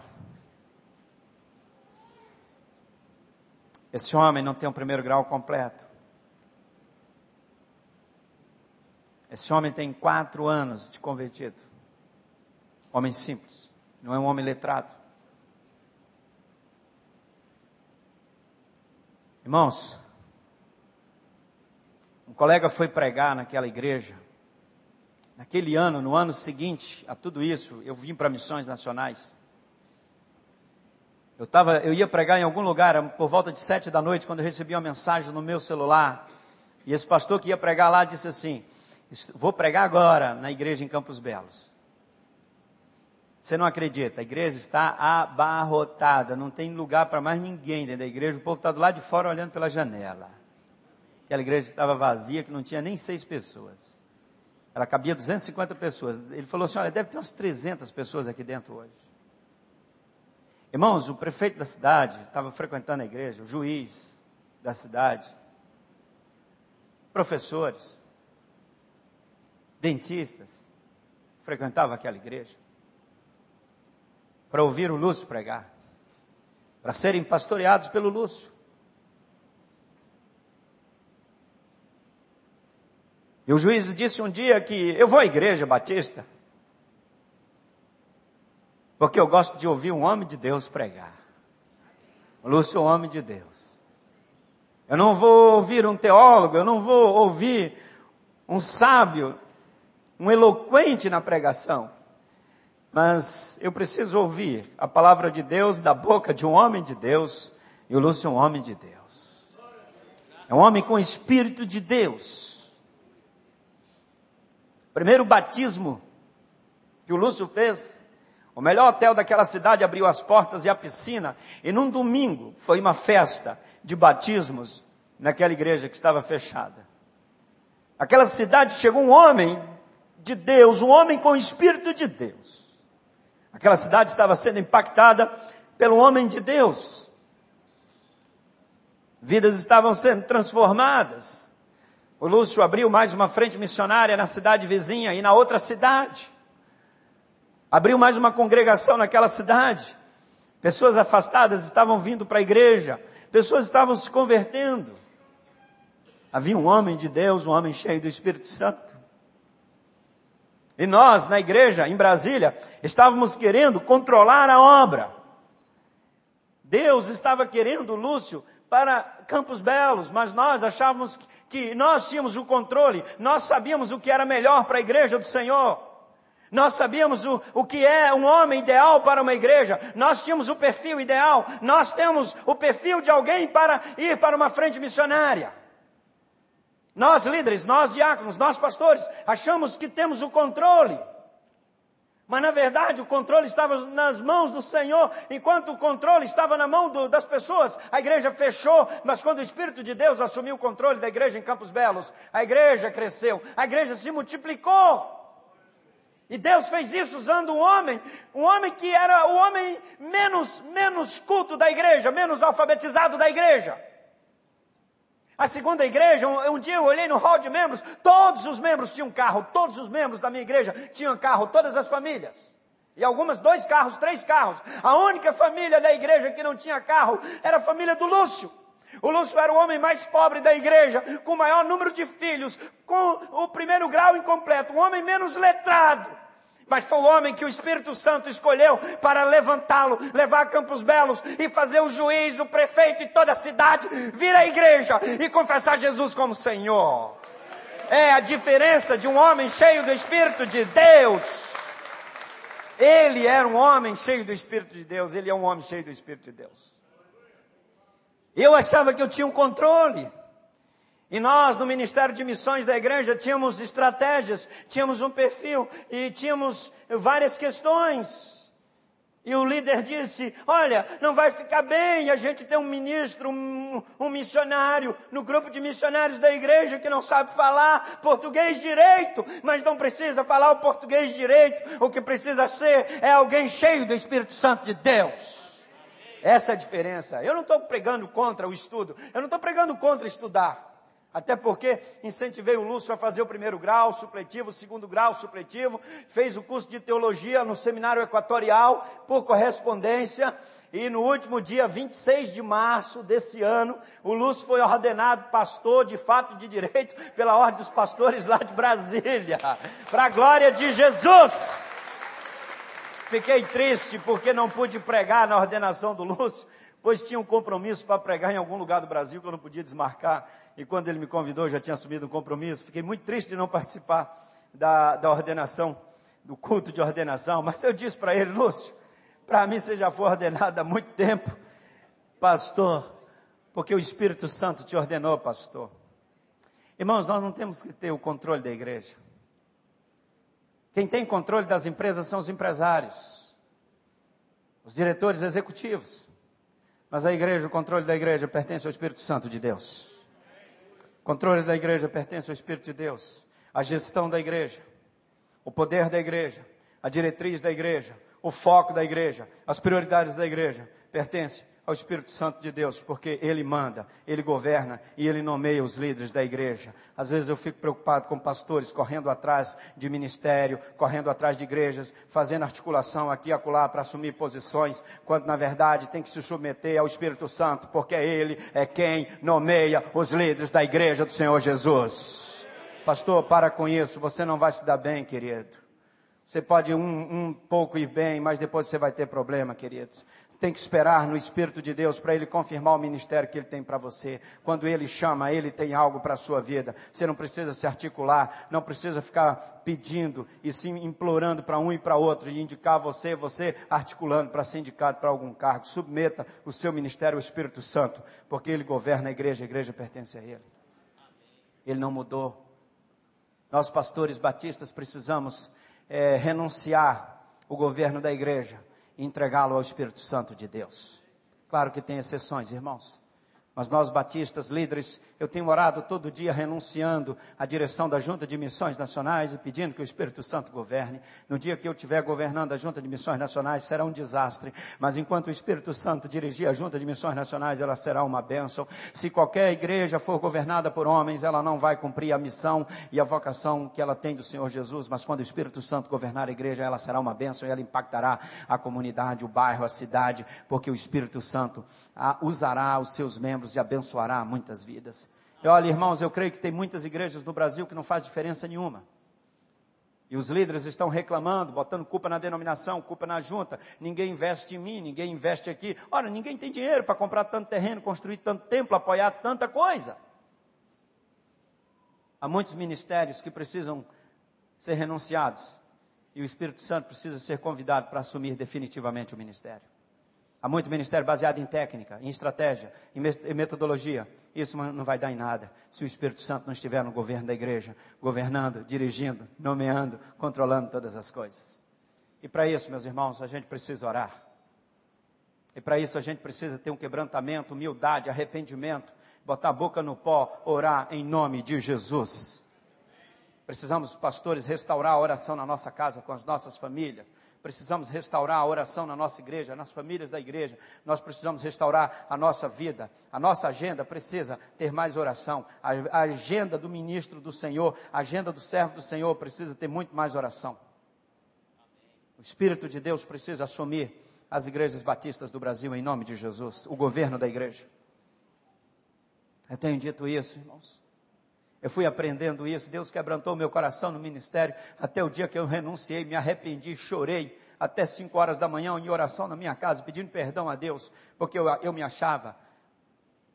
Esse homem não tem o primeiro grau completo. Esse homem tem quatro anos de convertido. Homem simples, não é um homem letrado. Irmãos, um colega foi pregar naquela igreja. Naquele ano, no ano seguinte a tudo isso, eu vim para missões nacionais. Eu, tava, eu ia pregar em algum lugar por volta de sete da noite, quando eu recebi uma mensagem no meu celular. E esse pastor que ia pregar lá disse assim: Vou pregar agora na igreja em Campos Belos. Você não acredita, a igreja está abarrotada, não tem lugar para mais ninguém dentro da igreja, o povo está do lado de fora olhando pela janela. Aquela igreja estava vazia, que não tinha nem seis pessoas. Ela cabia 250 pessoas. Ele falou assim: olha, deve ter umas 300 pessoas aqui dentro hoje. Irmãos, o prefeito da cidade estava frequentando a igreja, o juiz da cidade, professores, dentistas, frequentavam aquela igreja para ouvir o Lúcio pregar, para serem pastoreados pelo Lúcio. E o juiz disse um dia que eu vou à igreja batista, porque eu gosto de ouvir um homem de Deus pregar. Lúcio é um homem de Deus. Eu não vou ouvir um teólogo, eu não vou ouvir um sábio, um eloquente na pregação. Mas eu preciso ouvir a palavra de Deus da boca de um homem de Deus, e o Lúcio é um homem de Deus. É um homem com espírito de Deus. Primeiro batismo que o Lúcio fez, o melhor hotel daquela cidade abriu as portas e a piscina, e num domingo foi uma festa de batismos naquela igreja que estava fechada. Aquela cidade chegou um homem de Deus, um homem com o espírito de Deus. Aquela cidade estava sendo impactada pelo homem de Deus. Vidas estavam sendo transformadas. O Lúcio abriu mais uma frente missionária na cidade vizinha e na outra cidade. Abriu mais uma congregação naquela cidade. Pessoas afastadas estavam vindo para a igreja. Pessoas estavam se convertendo. Havia um homem de Deus, um homem cheio do Espírito Santo. E nós, na igreja, em Brasília, estávamos querendo controlar a obra. Deus estava querendo Lúcio para Campos Belos, mas nós achávamos que nós tínhamos o controle, nós sabíamos o que era melhor para a igreja do Senhor. Nós sabíamos o, o que é um homem ideal para uma igreja, nós tínhamos o perfil ideal, nós temos o perfil de alguém para ir para uma frente missionária. Nós líderes, nós diáconos, nós pastores, achamos que temos o controle. Mas na verdade o controle estava nas mãos do Senhor, enquanto o controle estava na mão do, das pessoas, a igreja fechou, mas quando o Espírito de Deus assumiu o controle da igreja em Campos Belos, a igreja cresceu, a igreja se multiplicou. E Deus fez isso usando um homem, um homem que era o homem menos, menos culto da igreja, menos alfabetizado da igreja. A segunda igreja, um, um, dia eu olhei no hall de membros, todos os membros tinham carro, todos os membros da minha igreja tinham carro, todas as famílias. E algumas dois carros, três carros. A única família da igreja que não tinha carro era a família do Lúcio. O Lúcio era o homem mais pobre da igreja, com o maior número de filhos, com o primeiro grau incompleto, o homem menos letrado mas foi o homem que o Espírito Santo escolheu para levantá-lo, levar a Campos Belos e fazer o juiz, o prefeito e toda a cidade vir à igreja e confessar Jesus como Senhor. é a diferença de um homem cheio do Espírito de Deus. Ele era um homem cheio do Espírito de Deus, ele é um homem cheio do Espírito de Deus. Eu achava que eu tinha um controle. E nós, no Ministério de Missões da igreja, tínhamos estratégias, tínhamos um perfil e tínhamos várias questões. E o líder disse: Olha, não vai ficar bem a gente ter um ministro, um, um, missionário, no grupo de missionários da igreja que não sabe falar português direito, mas não precisa falar o português direito. O que precisa ser é alguém cheio do Espírito Santo de Deus. Essa é a diferença. Eu não estou pregando contra o estudo, eu não estou pregando contra estudar. Até porque incentivei o Lúcio a fazer o primeiro grau supletivo, o segundo grau supletivo, fez o curso de teologia no seminário equatorial por correspondência. E no último dia 26 de março desse ano, o Lúcio foi ordenado pastor de fato de direito pela Ordem dos Pastores lá de Brasília. Para a glória de Jesus! Fiquei triste porque não pude pregar na ordenação do Lúcio, pois tinha um compromisso para pregar em algum lugar do Brasil que eu não podia desmarcar e quando ele me convidou, já tinha assumido um compromisso. Fiquei muito triste de não participar da, da ordenação, do culto de ordenação, mas eu disse para ele, Lúcio, para mim você já foi ordenado há muito tempo, pastor, porque o Espírito Santo te ordenou, pastor. Irmãos, nós não temos que ter o controle da igreja. Quem tem controle das empresas são os empresários, os diretores executivos. Mas a igreja, o controle da igreja pertence ao Espírito Santo de Deus controle da igreja pertence ao Espírito de Deus. A gestão da igreja, o poder da igreja, a diretriz da igreja, o foco da igreja, as prioridades da igreja pertence ao Espírito Santo de Deus, porque Ele manda, Ele governa e Ele nomeia os líderes da igreja. Às vezes eu fico preocupado com pastores correndo atrás de ministério, correndo atrás de igrejas, fazendo articulação aqui e acolá para assumir posições, quando na verdade tem que se submeter ao Espírito Santo, porque Ele é quem nomeia os líderes da igreja do Senhor Jesus. Pastor, para com isso, você não vai se dar bem, querido. Você pode um, um pouco ir bem, mas depois você vai ter problema, queridos tem que esperar no Espírito de Deus para Ele confirmar o ministério que Ele tem para você. Quando Ele chama, Ele tem algo para a sua vida. Você não precisa se articular, não precisa ficar pedindo e sim implorando para um e para outro e indicar você, você articulando para ser indicado para algum cargo. Submeta o seu ministério ao Espírito Santo, porque Ele governa a igreja, a igreja pertence a Ele. Ele não mudou. Nós, pastores batistas, precisamos é, renunciar o governo da igreja entregá-lo ao Espírito Santo de Deus. Claro que tem exceções, irmãos. Mas nós, batistas, líderes, eu tenho orado todo dia renunciando à direção da Junta de Missões Nacionais e pedindo que o Espírito Santo governe. No dia que eu estiver governando a Junta de Missões Nacionais, será um desastre. Mas enquanto o Espírito Santo dirigir a Junta de Missões Nacionais, ela será uma bênção. Se qualquer igreja for governada por homens, ela não vai cumprir a missão e a vocação que ela tem do Senhor Jesus. Mas quando o Espírito Santo governar a igreja, ela será uma bênção e ela impactará a comunidade, o bairro, a cidade, porque o Espírito Santo usará os seus membros e abençoará muitas vidas. E olha, irmãos, eu creio que tem muitas igrejas no Brasil que não faz diferença nenhuma. E os líderes estão reclamando, botando culpa na denominação, culpa na junta. Ninguém investe em mim, ninguém investe aqui. Ora, ninguém tem dinheiro para comprar tanto terreno, construir tanto templo, apoiar tanta coisa. Há muitos ministérios que precisam ser renunciados. E o Espírito Santo precisa ser convidado para assumir definitivamente o ministério. Há muito ministério baseado em técnica, em estratégia, em metodologia. Isso não vai dar em nada se o Espírito Santo não estiver no governo da igreja, governando, dirigindo, nomeando, controlando todas as coisas. E para isso, meus irmãos, a gente precisa orar. E para isso a gente precisa ter um quebrantamento, humildade, arrependimento, botar a boca no pó, orar em nome de Jesus. Precisamos, pastores, restaurar a oração na nossa casa, com as nossas famílias precisamos restaurar a oração na nossa igreja, nas famílias da igreja, nós precisamos restaurar a nossa vida, a nossa agenda precisa ter mais oração, a, a agenda do ministro do Senhor, a agenda do servo do Senhor precisa ter muito mais oração. O Espírito de Deus precisa assumir as igrejas batistas do Brasil em nome de Jesus, o governo da igreja. Eu tenho dito isso, irmãos. Eu fui aprendendo isso, Deus quebrantou meu coração no ministério, até o dia que eu renunciei, me arrependi, chorei, até cinco horas da manhã em oração na minha casa, pedindo perdão a Deus, porque eu, eu me achava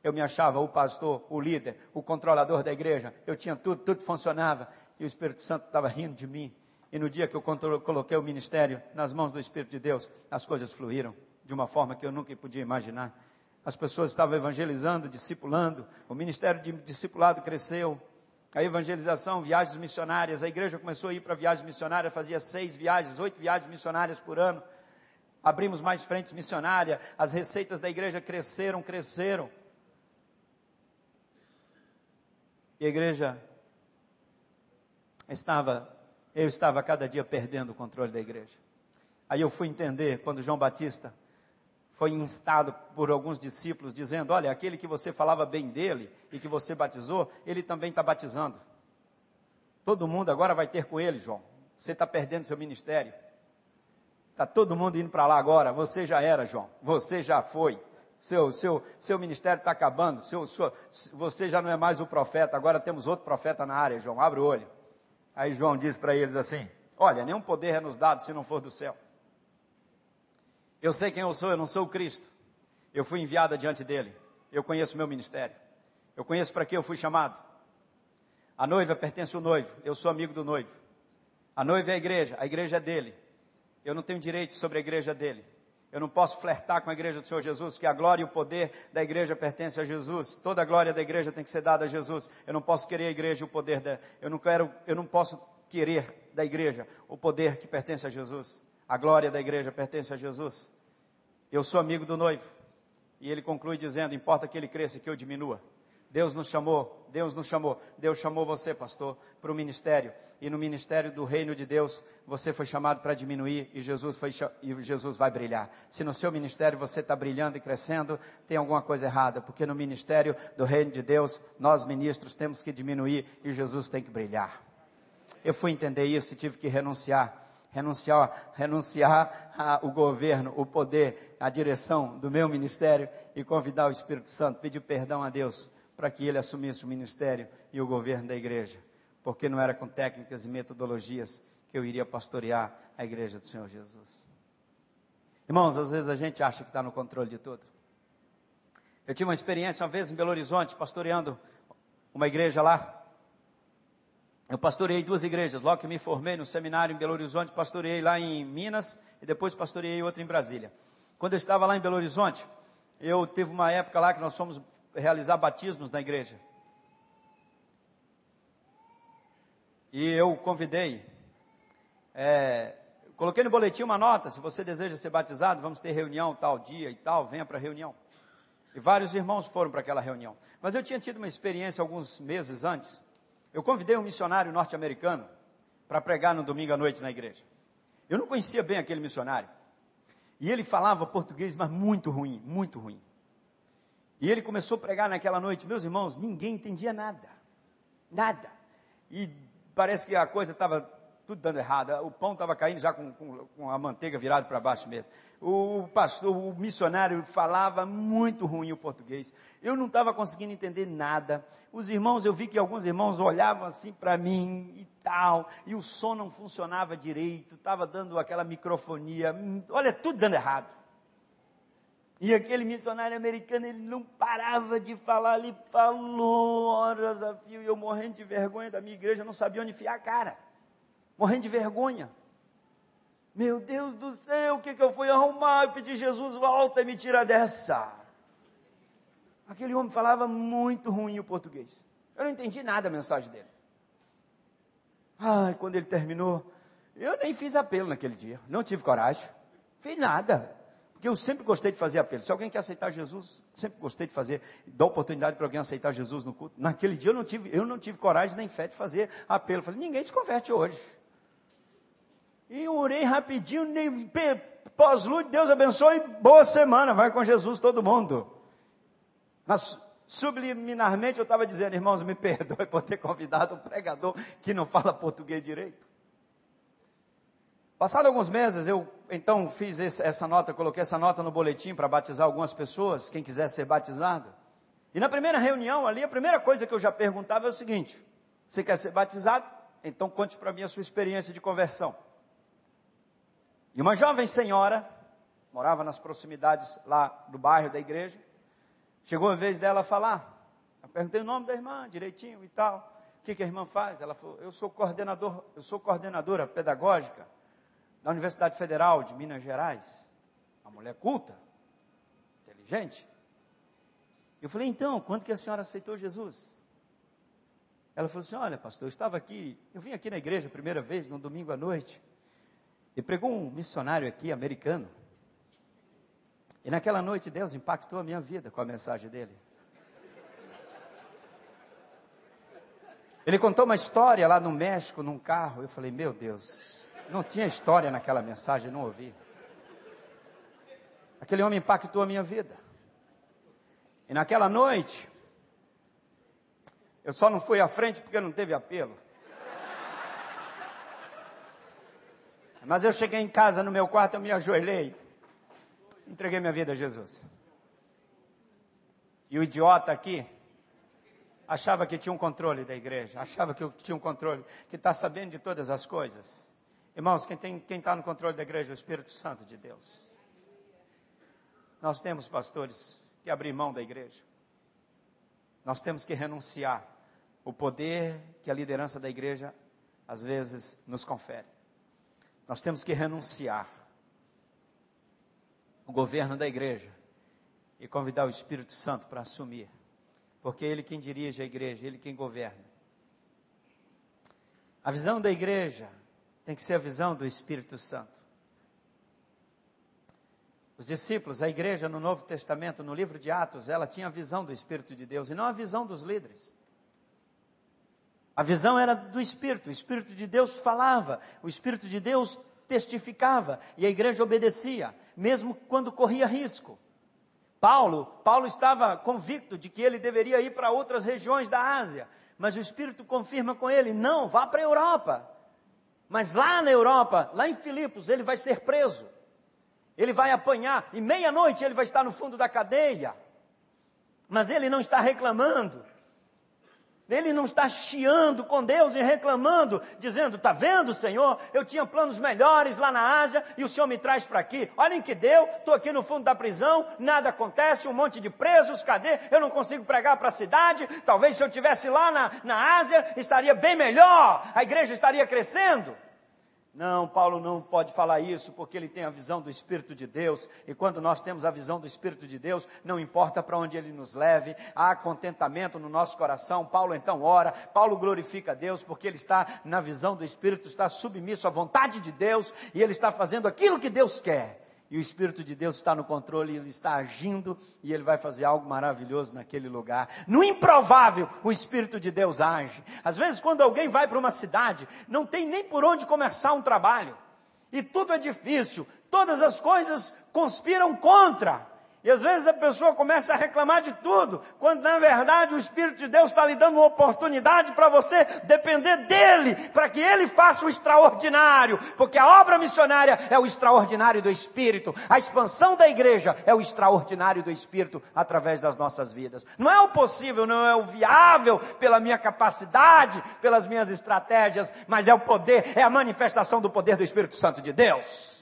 Eu me achava o pastor, o líder, o controlador da igreja. Eu tinha tudo, tudo funcionava. E o Espírito Santo estava rindo de mim. E no dia que eu coloquei o ministério nas mãos do Espírito de Deus, as coisas fluíram de uma forma que eu nunca podia imaginar. As pessoas estavam evangelizando, discipulando, o ministério de discipulado cresceu, a evangelização, viagens missionárias, a igreja começou a ir para viagens missionárias, fazia seis viagens, oito viagens missionárias por ano. Abrimos mais frentes missionárias, as receitas da igreja cresceram, cresceram. E a igreja estava, eu estava cada dia perdendo o controle da igreja. Aí eu fui entender quando João Batista foi instado por alguns discípulos, dizendo: Olha, aquele que você falava bem dele e que você batizou, ele também está batizando. Todo mundo agora vai ter com ele, João. Você está perdendo seu ministério. Está todo mundo indo para lá agora. Você já era, João. Você já foi. Seu, seu, seu ministério está acabando. Seu, sua, você já não é mais o profeta. Agora temos outro profeta na área, João. Abre o olho. Aí João diz para eles assim: Olha, nenhum poder é nos dado se não for do céu. Eu sei quem eu sou, eu não sou o Cristo. Eu fui enviado diante dele. Eu conheço o meu ministério. Eu conheço para que eu fui chamado. A noiva pertence ao noivo. Eu sou amigo do noivo. A noiva é a igreja. A igreja é dele. Eu não tenho direito sobre a igreja dele. Eu não posso flertar com a igreja do Senhor Jesus, que a glória e o poder da igreja pertence a Jesus. Toda a glória da igreja tem que ser dada a Jesus. Eu não posso querer a igreja e o poder da, eu não quero, eu não posso querer da igreja o poder que pertence a Jesus. A glória da igreja pertence a Jesus. Eu sou amigo do noivo. E ele conclui dizendo: importa que ele cresça e que eu diminua. Deus nos chamou, Deus nos chamou, Deus chamou você, pastor, para o ministério. E no ministério do reino de Deus, você foi chamado para diminuir e Jesus, foi, e Jesus vai brilhar. Se no seu ministério você está brilhando e crescendo, tem alguma coisa errada, porque no ministério do reino de Deus, nós ministros temos que diminuir e Jesus tem que brilhar. Eu fui entender isso e tive que renunciar renunciar, renunciar ao governo, o poder, a direção do meu ministério e convidar o Espírito Santo, pedir perdão a Deus para que ele assumisse o ministério e o governo da igreja, porque não era com técnicas e metodologias que eu iria pastorear a igreja do Senhor Jesus. Irmãos, às vezes a gente acha que está no controle de tudo. Eu tive uma experiência uma vez em Belo Horizonte, pastoreando uma igreja lá, eu pastoreei duas igrejas. Logo que me formei no seminário em Belo Horizonte, pastoreei lá em Minas e depois pastoreei outra em Brasília. Quando eu estava lá em Belo Horizonte, eu teve uma época lá que nós fomos realizar batismos na igreja. E eu convidei, é, coloquei no boletim uma nota, se você deseja ser batizado, vamos ter reunião tal dia e tal, venha para a reunião. E vários irmãos foram para aquela reunião. Mas eu tinha tido uma experiência alguns meses antes, eu convidei um missionário norte-americano para pregar no domingo à noite na igreja. Eu não conhecia bem aquele missionário. E ele falava português, mas muito ruim, muito ruim. E ele começou a pregar naquela noite. Meus irmãos, ninguém entendia nada. Nada. E parece que a coisa estava tudo dando errado. O pão estava caindo já com, com, com a manteiga virada para baixo mesmo. O pastor, o missionário falava muito ruim o português. Eu não estava conseguindo entender nada. Os irmãos, eu vi que alguns irmãos olhavam assim para mim e tal, e o som não funcionava direito, estava dando aquela microfonia. Olha, tudo dando errado. E aquele missionário americano, ele não parava de falar, ele falou horas a fio, e eu morrendo de vergonha da minha igreja, não sabia onde enfiar a cara morrendo de vergonha. Meu Deus do céu, o que, que eu fui arrumar? Eu pedi, Jesus, volta e me tira dessa. Aquele homem falava muito ruim o português. Eu não entendi nada a mensagem dele. Ai, quando ele terminou, eu nem fiz apelo naquele dia. Não tive coragem. Fiz nada. Porque eu sempre gostei de fazer apelo. Se alguém quer aceitar Jesus, sempre gostei de fazer, dar oportunidade para alguém aceitar Jesus no culto. Naquele dia eu não tive, eu não tive coragem nem fé de fazer apelo. Falei, ninguém se converte hoje. E orei rapidinho, pós-luz, Deus abençoe, boa semana, vai com Jesus todo mundo. Mas subliminarmente eu estava dizendo, irmãos, me perdoe por ter convidado um pregador que não fala português direito. Passado alguns meses, eu então fiz essa nota, coloquei essa nota no boletim para batizar algumas pessoas, quem quiser ser batizado. E na primeira reunião ali, a primeira coisa que eu já perguntava é o seguinte: você quer ser batizado? Então conte para mim a sua experiência de conversão. E uma jovem senhora, morava nas proximidades lá do bairro da igreja, Chegou a vez dela falar. Eu perguntei o nome da irmã direitinho e tal. O que, que a irmã faz? Ela falou: Eu sou coordenador, eu sou coordenadora pedagógica da Universidade Federal de Minas Gerais. Uma mulher culta, inteligente. Eu falei, então, quando que a senhora aceitou Jesus? Ela falou assim: Olha, pastor, eu estava aqui, eu vim aqui na igreja a primeira vez, num domingo à noite, e pregou um missionário aqui, americano. E naquela noite Deus impactou a minha vida com a mensagem dele. Ele contou uma história lá no México, num carro. Eu falei, meu Deus, não tinha história naquela mensagem, não ouvi. Aquele homem impactou a minha vida. E naquela noite, eu só não fui à frente porque não teve apelo. Mas eu cheguei em casa, no meu quarto, eu me ajoelhei. Entreguei minha vida a Jesus. E o idiota aqui achava que tinha um controle da igreja, achava que tinha um controle, que está sabendo de todas as coisas. Irmãos, quem está no controle da igreja é o Espírito Santo de Deus. Nós temos pastores que abrir mão da igreja. Nós temos que renunciar o poder que a liderança da igreja às vezes nos confere. Nós temos que renunciar o governo da igreja e convidar o Espírito Santo para assumir, porque é Ele quem dirige a igreja, Ele quem governa. A visão da igreja tem que ser a visão do Espírito Santo. Os discípulos, a igreja no Novo Testamento, no livro de Atos, ela tinha a visão do Espírito de Deus e não a visão dos líderes. A visão era do Espírito, o Espírito de Deus falava, o Espírito de Deus testificava e a igreja obedecia, mesmo quando corria risco. Paulo, Paulo estava convicto de que ele deveria ir para outras regiões da Ásia, mas o Espírito confirma com ele: não, vá para a Europa. Mas lá na Europa, lá em Filipos, ele vai ser preso. Ele vai apanhar, e meia-noite ele vai estar no fundo da cadeia. Mas ele não está reclamando. Ele não está chiando com Deus e reclamando, dizendo: Está vendo, Senhor? Eu tinha planos melhores lá na Ásia e o Senhor me traz para aqui. Olhem que deu, estou aqui no fundo da prisão, nada acontece, um monte de presos, cadê? Eu não consigo pregar para a cidade. Talvez se eu estivesse lá na, na Ásia, estaria bem melhor, a igreja estaria crescendo. Não, Paulo não pode falar isso porque ele tem a visão do Espírito de Deus. E quando nós temos a visão do Espírito de Deus, não importa para onde ele nos leve, há contentamento no nosso coração. Paulo então ora, Paulo glorifica a Deus porque ele está na visão do Espírito, está submisso à vontade de Deus e ele está fazendo aquilo que Deus quer e o Espírito de Deus está no controle, ele está agindo e ele vai fazer algo maravilhoso naquele lugar. No improvável, o Espírito de Deus age. Às vezes, quando alguém vai para uma cidade, não tem nem por onde começar um trabalho, e tudo é difícil, todas as coisas conspiram contra. E às vezes a pessoa começa a reclamar de tudo, quando na verdade o Espírito de Deus está lhe dando uma oportunidade para você depender dele, para que ele faça o extraordinário, porque a obra missionária é o extraordinário do Espírito, a expansão da igreja é o extraordinário do Espírito através das nossas vidas. Não é o possível, não é o viável pela minha capacidade, pelas minhas estratégias, mas é o poder, é a manifestação do poder do Espírito Santo de Deus.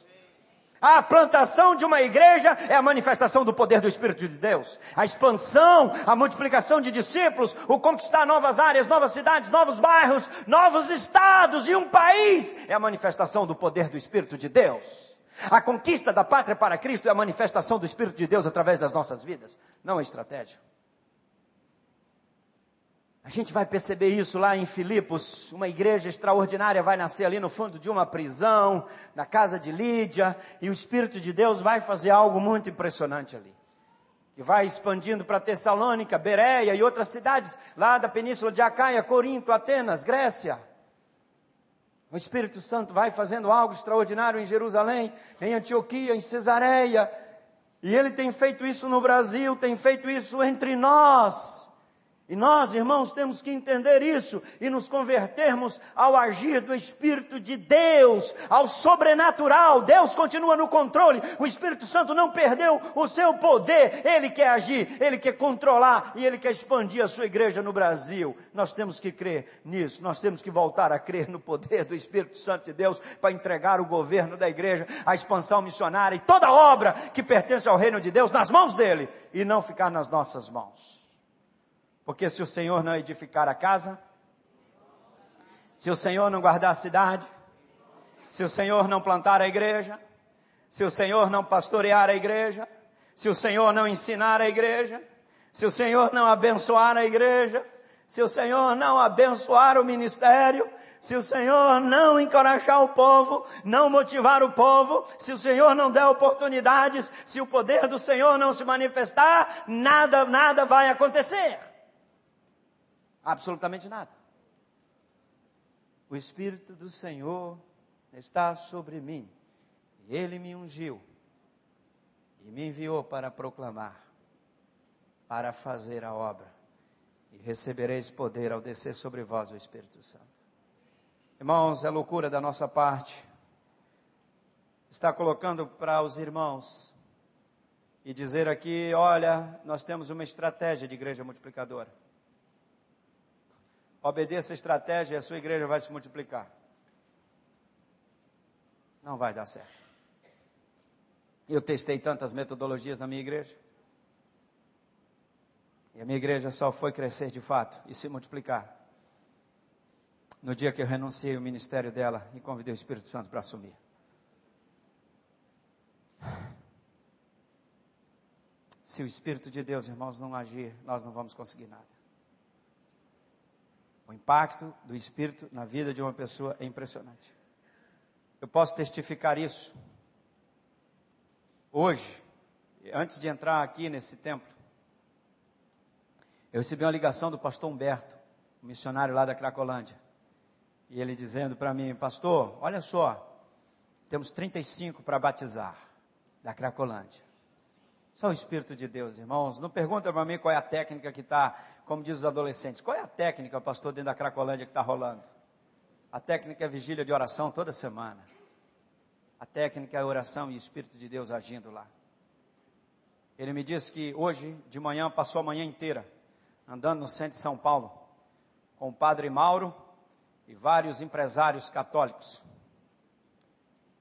A plantação de uma igreja é a manifestação do poder do Espírito de Deus. A expansão, a multiplicação de discípulos, o conquistar novas áreas, novas cidades, novos bairros, novos estados e um país é a manifestação do poder do Espírito de Deus. A conquista da pátria para Cristo é a manifestação do Espírito de Deus através das nossas vidas, não a estratégia. A gente vai perceber isso lá em Filipos. Uma igreja extraordinária vai nascer ali no fundo de uma prisão, na casa de Lídia, e o Espírito de Deus vai fazer algo muito impressionante ali. Que vai expandindo para Tessalônica, Bereia e outras cidades lá da península de Acaia, Corinto, Atenas, Grécia. O Espírito Santo vai fazendo algo extraordinário em Jerusalém, em Antioquia, em Cesareia. E ele tem feito isso no Brasil, tem feito isso entre nós. E nós, irmãos, temos que entender isso e nos convertermos ao agir do Espírito de Deus, ao sobrenatural. Deus continua no controle. O Espírito Santo não perdeu o seu poder. Ele quer agir, ele quer controlar e ele quer expandir a sua igreja no Brasil. Nós temos que crer nisso. Nós temos que voltar a crer no poder do Espírito Santo de Deus para entregar o governo da igreja, a expansão missionária e toda obra que pertence ao reino de Deus nas mãos dele e não ficar nas nossas mãos. Porque se o Senhor não edificar a casa, se o Senhor não guardar a cidade, se o Senhor não plantar a igreja, se o Senhor não pastorear a igreja, se o Senhor não ensinar a igreja, se o Senhor não abençoar a igreja, se o Senhor não abençoar o ministério, se o Senhor não encorajar o povo, não motivar o povo, se o Senhor não der oportunidades, se o poder do Senhor não se manifestar, nada, nada vai acontecer. Absolutamente nada. O Espírito do Senhor está sobre mim. E ele me ungiu e me enviou para proclamar, para fazer a obra. E recebereis poder ao descer sobre vós o Espírito Santo. Irmãos, é loucura da nossa parte estar colocando para os irmãos e dizer aqui: olha, nós temos uma estratégia de igreja multiplicadora. Obedeça a estratégia e a sua igreja vai se multiplicar. Não vai dar certo. Eu testei tantas metodologias na minha igreja. E a minha igreja só foi crescer de fato e se multiplicar. No dia que eu renunciei ao ministério dela e convidei o Espírito Santo para assumir. Se o Espírito de Deus, irmãos, não agir, nós não vamos conseguir nada. O impacto do Espírito na vida de uma pessoa é impressionante. Eu posso testificar isso. Hoje, antes de entrar aqui nesse templo, eu recebi uma ligação do pastor Humberto, um missionário lá da Cracolândia. E ele dizendo para mim, pastor, olha só, temos 35 para batizar da Cracolândia. Só o Espírito de Deus, irmãos. Não pergunta para mim qual é a técnica que está, como diz os adolescentes, qual é a técnica, pastor, dentro da Cracolândia que está rolando? A técnica é vigília de oração toda semana. A técnica é oração e o Espírito de Deus agindo lá. Ele me disse que hoje, de manhã, passou a manhã inteira andando no centro de São Paulo com o padre Mauro e vários empresários católicos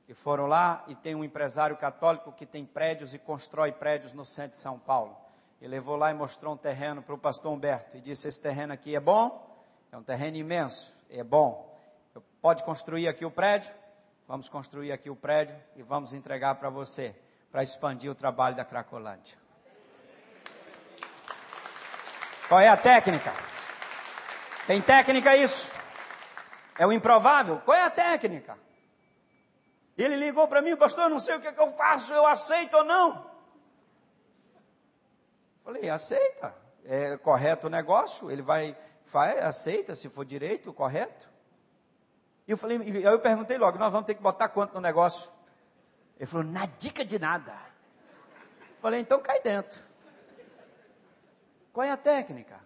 que foram lá e tem um empresário católico que tem prédios e constrói prédios no centro de São Paulo. E levou lá e mostrou um terreno para o pastor Humberto e disse: Esse terreno aqui é bom, é um terreno imenso, é bom. Pode construir aqui o prédio? Vamos construir aqui o prédio e vamos entregar para você, para expandir o trabalho da Cracolândia. Qual é a técnica? Tem técnica isso? É o improvável? Qual é a técnica? Ele ligou para mim, pastor, não sei o que, é que eu faço, eu aceito ou não? Falei, aceita. É correto o negócio, ele vai, faz, aceita, se for direito, correto. E eu falei, eu perguntei logo, nós vamos ter que botar quanto no negócio? Ele falou, na dica de nada. Falei, então cai dentro. Qual é a técnica?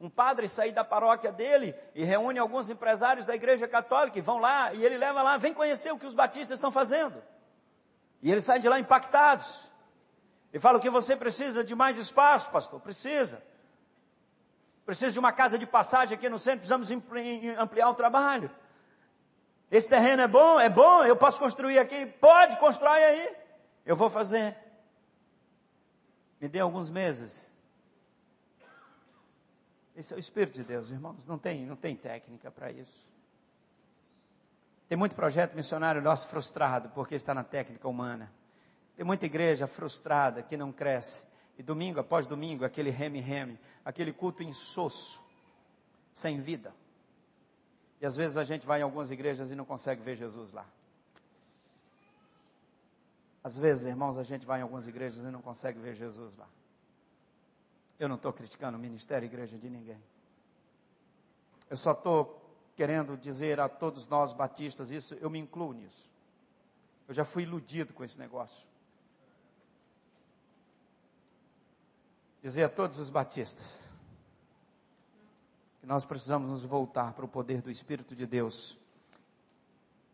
um padre sair da paróquia dele e reúne alguns empresários da igreja católica e vão lá e ele leva lá, vem conhecer o que os batistas estão fazendo. E eles saem de lá impactados. E fala que você precisa de mais espaço, pastor, precisa. Precisa de uma casa de passagem aqui no centro, precisamos ampliar o trabalho. Esse terreno é bom, é bom, eu posso construir aqui, pode, constrói aí. Eu vou fazer. Me dê alguns meses esse é o Espírito de Deus, irmãos. Não tem, não tem técnica para isso. Tem muito projeto missionário nosso frustrado porque está na técnica humana. Tem muita igreja frustrada que não cresce. E domingo após domingo, aquele reme-reme, aquele culto insosso, sem vida. E às vezes a gente vai em algumas igrejas e não consegue ver Jesus lá. Às vezes, irmãos, a gente vai em algumas igrejas e não consegue ver Jesus lá. Eu não estou criticando o ministério e igreja de ninguém. Eu só estou querendo dizer a todos nós batistas isso, eu me incluo nisso. Eu já fui iludido com esse negócio. Dizer a todos os batistas: que nós precisamos nos voltar para o poder do Espírito de Deus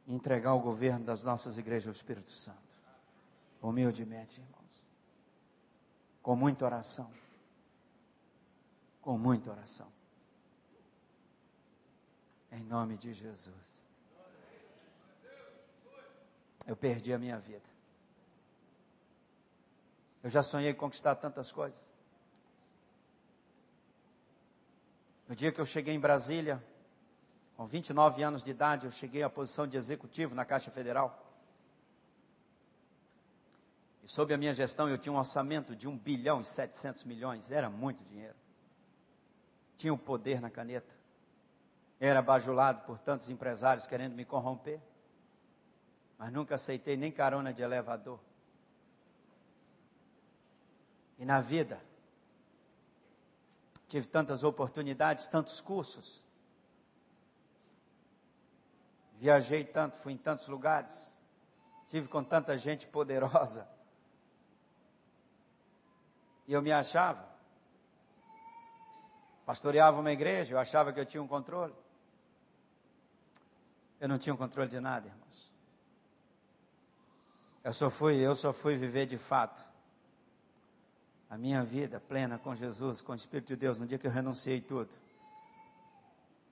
e entregar o governo das nossas igrejas ao Espírito Santo. Humildemente, irmãos. Com muita oração. Com muita oração. Em nome de Jesus. Eu perdi a minha vida. Eu já sonhei conquistar tantas coisas. No dia que eu cheguei em Brasília, com 29 anos de idade, eu cheguei à posição de executivo na Caixa Federal. E sob a minha gestão eu tinha um orçamento de 1 bilhão e 700 milhões, era muito dinheiro. Tinha o poder na caneta. Era bajulado por tantos empresários querendo me corromper. Mas nunca aceitei nem carona de elevador. E na vida, tive tantas oportunidades, tantos cursos. Viajei tanto, fui em tantos lugares. Tive com tanta gente poderosa. E eu me achava. Pastoreava uma igreja, eu achava que eu tinha um controle. Eu não tinha um controle de nada, irmãos. Eu só fui, eu só fui viver de fato a minha vida plena com Jesus, com o Espírito de Deus, no dia que eu renunciei tudo.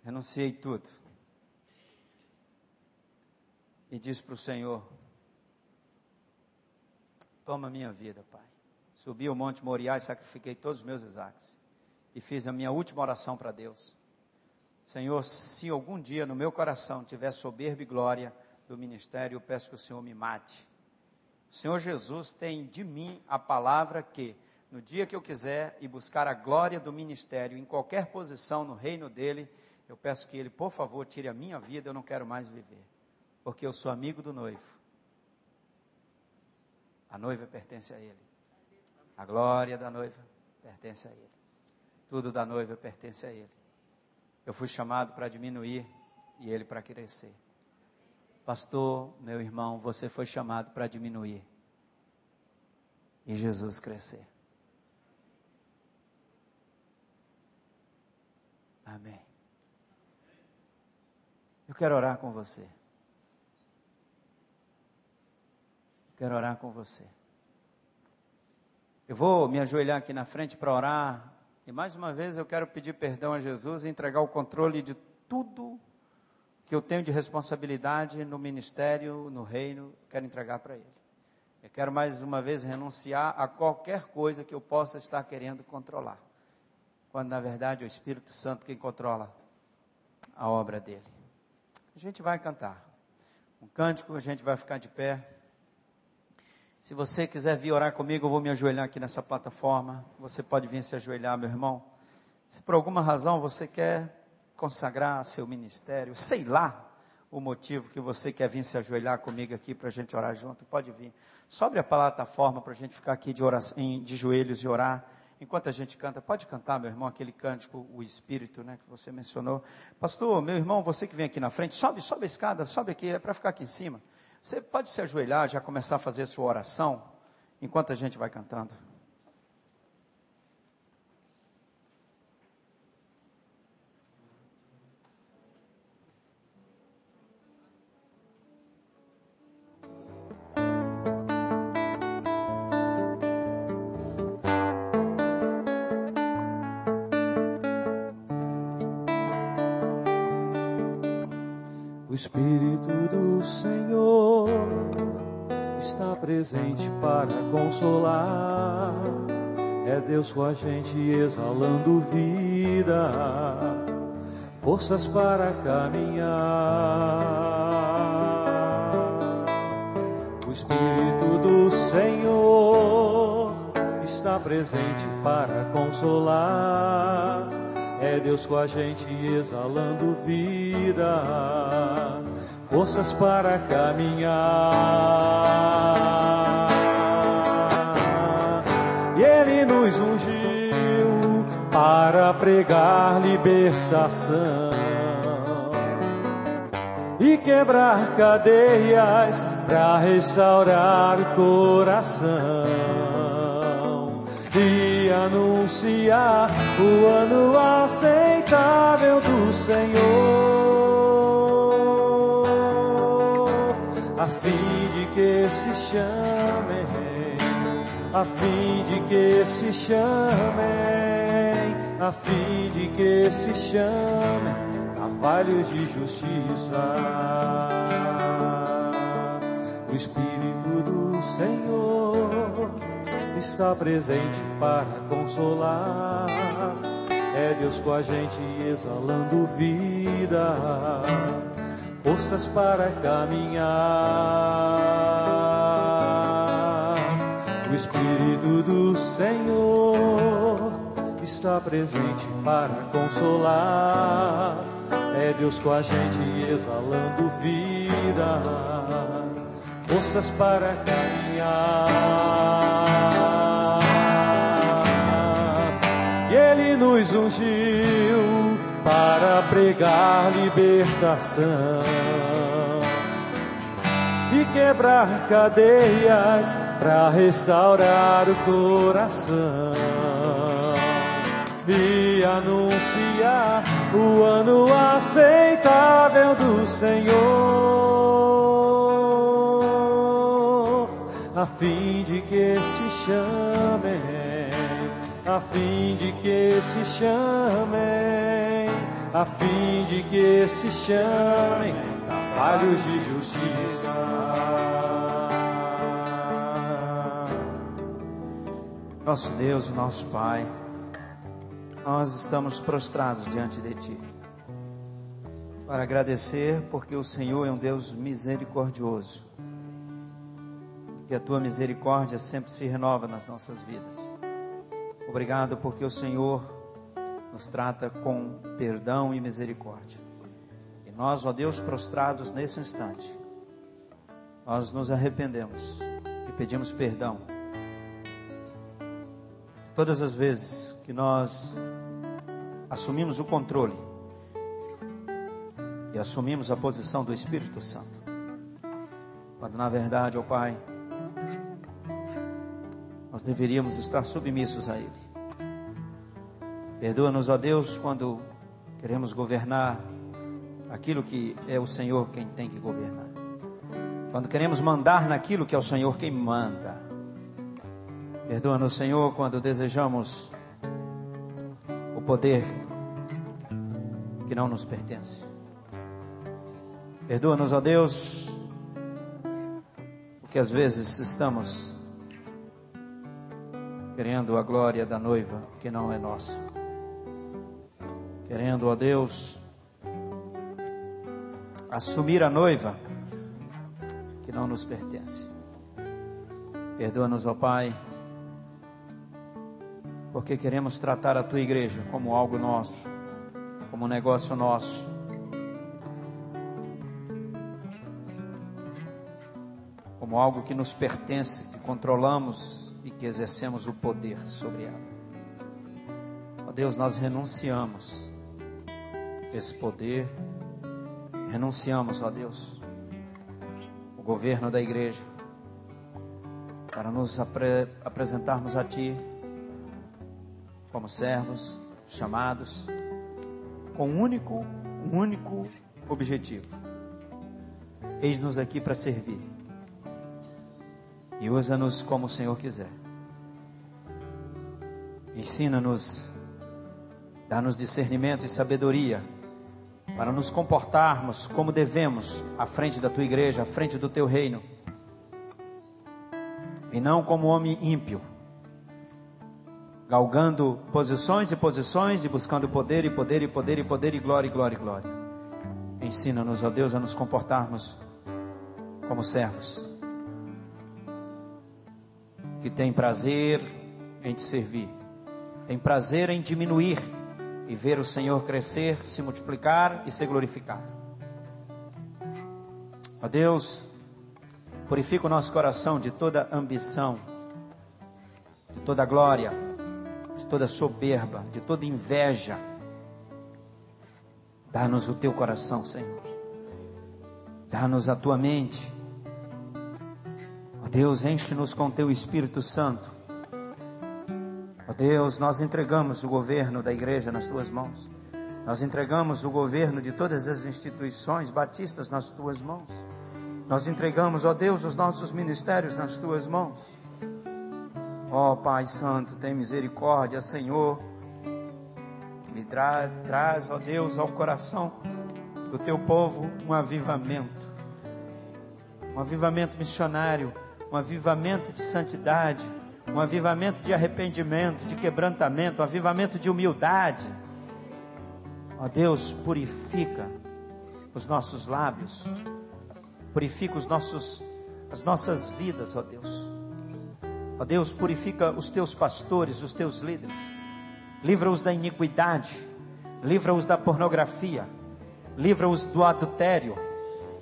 Renunciei tudo. E disse para o Senhor: Toma minha vida, Pai. Subi o Monte Moriá e sacrifiquei todos os meus Isaques. E fiz a minha última oração para Deus. Senhor, se algum dia no meu coração tiver soberba e glória do ministério, eu peço que o Senhor me mate. O Senhor Jesus tem de mim a palavra que no dia que eu quiser e buscar a glória do ministério em qualquer posição no reino dele, eu peço que ele, por favor, tire a minha vida, eu não quero mais viver, porque eu sou amigo do noivo. A noiva pertence a ele. A glória da noiva pertence a ele. Tudo da noiva pertence a ele. Eu fui chamado para diminuir e ele para crescer. Pastor, meu irmão, você foi chamado para diminuir e Jesus crescer. Amém. Eu quero orar com você. quero orar com você. Eu vou me ajoelhar aqui na frente para orar. E mais uma vez eu quero pedir perdão a Jesus e entregar o controle de tudo que eu tenho de responsabilidade no ministério, no reino, quero entregar para Ele. Eu quero mais uma vez renunciar a qualquer coisa que eu possa estar querendo controlar quando na verdade é o Espírito Santo quem controla a obra dele. A gente vai cantar um cântico, a gente vai ficar de pé. Se você quiser vir orar comigo, eu vou me ajoelhar aqui nessa plataforma. Você pode vir se ajoelhar, meu irmão. Se por alguma razão você quer consagrar seu ministério, sei lá o motivo que você quer vir se ajoelhar comigo aqui para a gente orar junto, pode vir. Sobre a plataforma para a gente ficar aqui de, oração, de joelhos e orar enquanto a gente canta, pode cantar, meu irmão, aquele cântico, o Espírito, né, que você mencionou. Pastor, meu irmão, você que vem aqui na frente, sobe, sobe a escada, sobe aqui, é para ficar aqui em cima. Você pode se ajoelhar, já começar a fazer a sua oração, enquanto a gente vai cantando. Com a gente exalando vida, forças para caminhar. O Espírito do Senhor está presente para consolar é Deus com a gente exalando vida, forças para caminhar. Pregar libertação e quebrar cadeias para restaurar o coração e anunciar o ano aceitável Senhor, a fim de que se chamem, a fim de que se chamem, a fim de que se chamem carvalhos de justiça. O Espírito do Senhor está presente para consolar é Deus com a gente exalando vida, forças para caminhar. O Espírito do Senhor está presente para consolar. É Deus com a gente exalando vida, forças para caminhar. nos ungiu para pregar libertação e quebrar cadeias para restaurar o coração e anunciar o ano aceitável do Senhor, a fim de que se chamem a fim de que se chamem, a fim de que se chamem trabalhos de justiça. Nosso Deus, nosso Pai, nós estamos prostrados diante de Ti para agradecer porque o Senhor é um Deus misericordioso. Que a Tua misericórdia sempre se renova nas nossas vidas. Obrigado porque o Senhor nos trata com perdão e misericórdia. E nós, ó Deus, prostrados nesse instante, nós nos arrependemos e pedimos perdão. Todas as vezes que nós assumimos o controle e assumimos a posição do Espírito Santo, quando na verdade, ó Pai, nós deveríamos estar submissos a Ele. Perdoa-nos, ó Deus, quando queremos governar aquilo que é o Senhor quem tem que governar. Quando queremos mandar naquilo que é o Senhor quem manda. Perdoa-nos, Senhor, quando desejamos o poder que não nos pertence. Perdoa-nos, ó Deus, porque às vezes estamos querendo a glória da noiva que não é nossa. Querendo, ó Deus, assumir a noiva que não nos pertence. Perdoa-nos, ó Pai, porque queremos tratar a tua igreja como algo nosso, como um negócio nosso. Como algo que nos pertence, que controlamos e que exercemos o poder sobre ela. Ó Deus, nós renunciamos esse poder, renunciamos, ó Deus, o governo da igreja, para nos apre apresentarmos a Ti como servos, chamados, com um único, um único objetivo. Eis-nos aqui para servir e usa-nos como o Senhor quiser. Ensina-nos, dá-nos discernimento e sabedoria para nos comportarmos como devemos à frente da tua igreja, à frente do teu reino, e não como homem ímpio, galgando posições e posições e buscando poder e poder e poder e poder e glória e glória e glória. Ensina-nos, ó Deus, a nos comportarmos como servos que tem prazer em te servir, tem prazer em diminuir e ver o Senhor crescer, se multiplicar e ser glorificado. Ó Deus, purifica o nosso coração de toda ambição, de toda glória, de toda soberba, de toda inveja. Dá-nos o teu coração, Senhor. Dá-nos a tua mente Deus, enche-nos com teu Espírito Santo. Ó Deus, nós entregamos o governo da igreja nas tuas mãos. Nós entregamos o governo de todas as instituições batistas nas tuas mãos. Nós entregamos, ó Deus, os nossos ministérios nas tuas mãos. Ó Pai Santo, tem misericórdia, Senhor. Me tra traz, ó Deus, ao coração do teu povo um avivamento. Um avivamento missionário, um avivamento de santidade, um avivamento de arrependimento, de quebrantamento, um avivamento de humildade. Ó Deus, purifica os nossos lábios, purifica os nossos, as nossas vidas, ó Deus. Ó Deus, purifica os teus pastores, os teus líderes, livra-os da iniquidade, livra-os da pornografia, livra-os do adultério,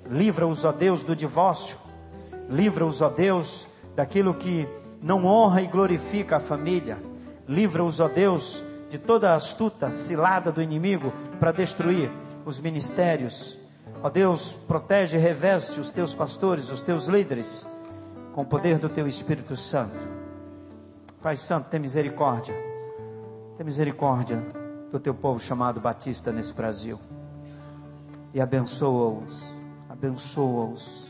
livra-os, ó Deus, do divórcio, livra-os, ó Deus, daquilo que não honra e glorifica a família, livra-os, ó Deus, de toda a astuta cilada do inimigo para destruir os ministérios. Ó Deus, protege e reveste os teus pastores, os teus líderes, com o poder do teu Espírito Santo. Pai Santo, tem misericórdia. Tem misericórdia do teu povo chamado Batista nesse Brasil. E abençoa-os, abençoa-os.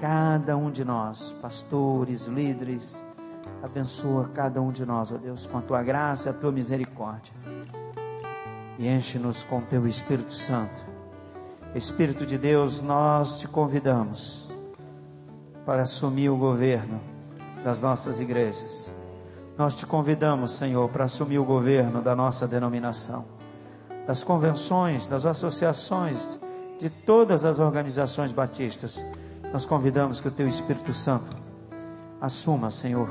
Cada um de nós, pastores, líderes, Abençoa cada um de nós, ó Deus, com a tua graça e a tua misericórdia. E enche-nos com teu Espírito Santo. Espírito de Deus, nós te convidamos para assumir o governo das nossas igrejas. Nós te convidamos, Senhor, para assumir o governo da nossa denominação, das convenções, das associações, de todas as organizações batistas. Nós convidamos que o teu Espírito Santo assuma, Senhor,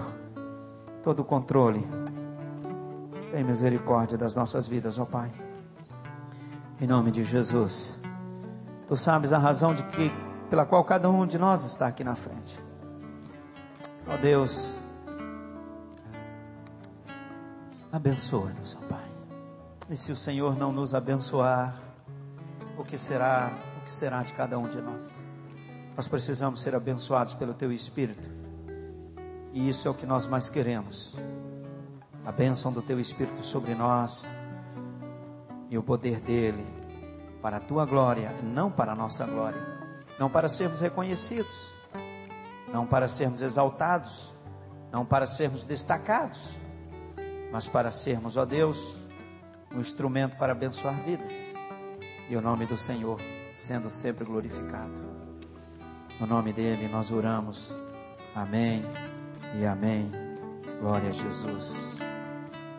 todo o controle. Tem misericórdia das nossas vidas, ó Pai. Em nome de Jesus. Tu sabes a razão de que pela qual cada um de nós está aqui na frente. Ó Deus, abençoa-nos, ó Pai. E se o Senhor não nos abençoar, o que será, o que será de cada um de nós? Nós precisamos ser abençoados pelo teu espírito e isso é o que nós mais queremos. A bênção do teu Espírito sobre nós e o poder dele para a tua glória, não para a nossa glória, não para sermos reconhecidos, não para sermos exaltados, não para sermos destacados, mas para sermos, ó Deus, um instrumento para abençoar vidas e o nome do Senhor sendo sempre glorificado. No nome dele nós oramos. Amém e amém. Glória a Jesus.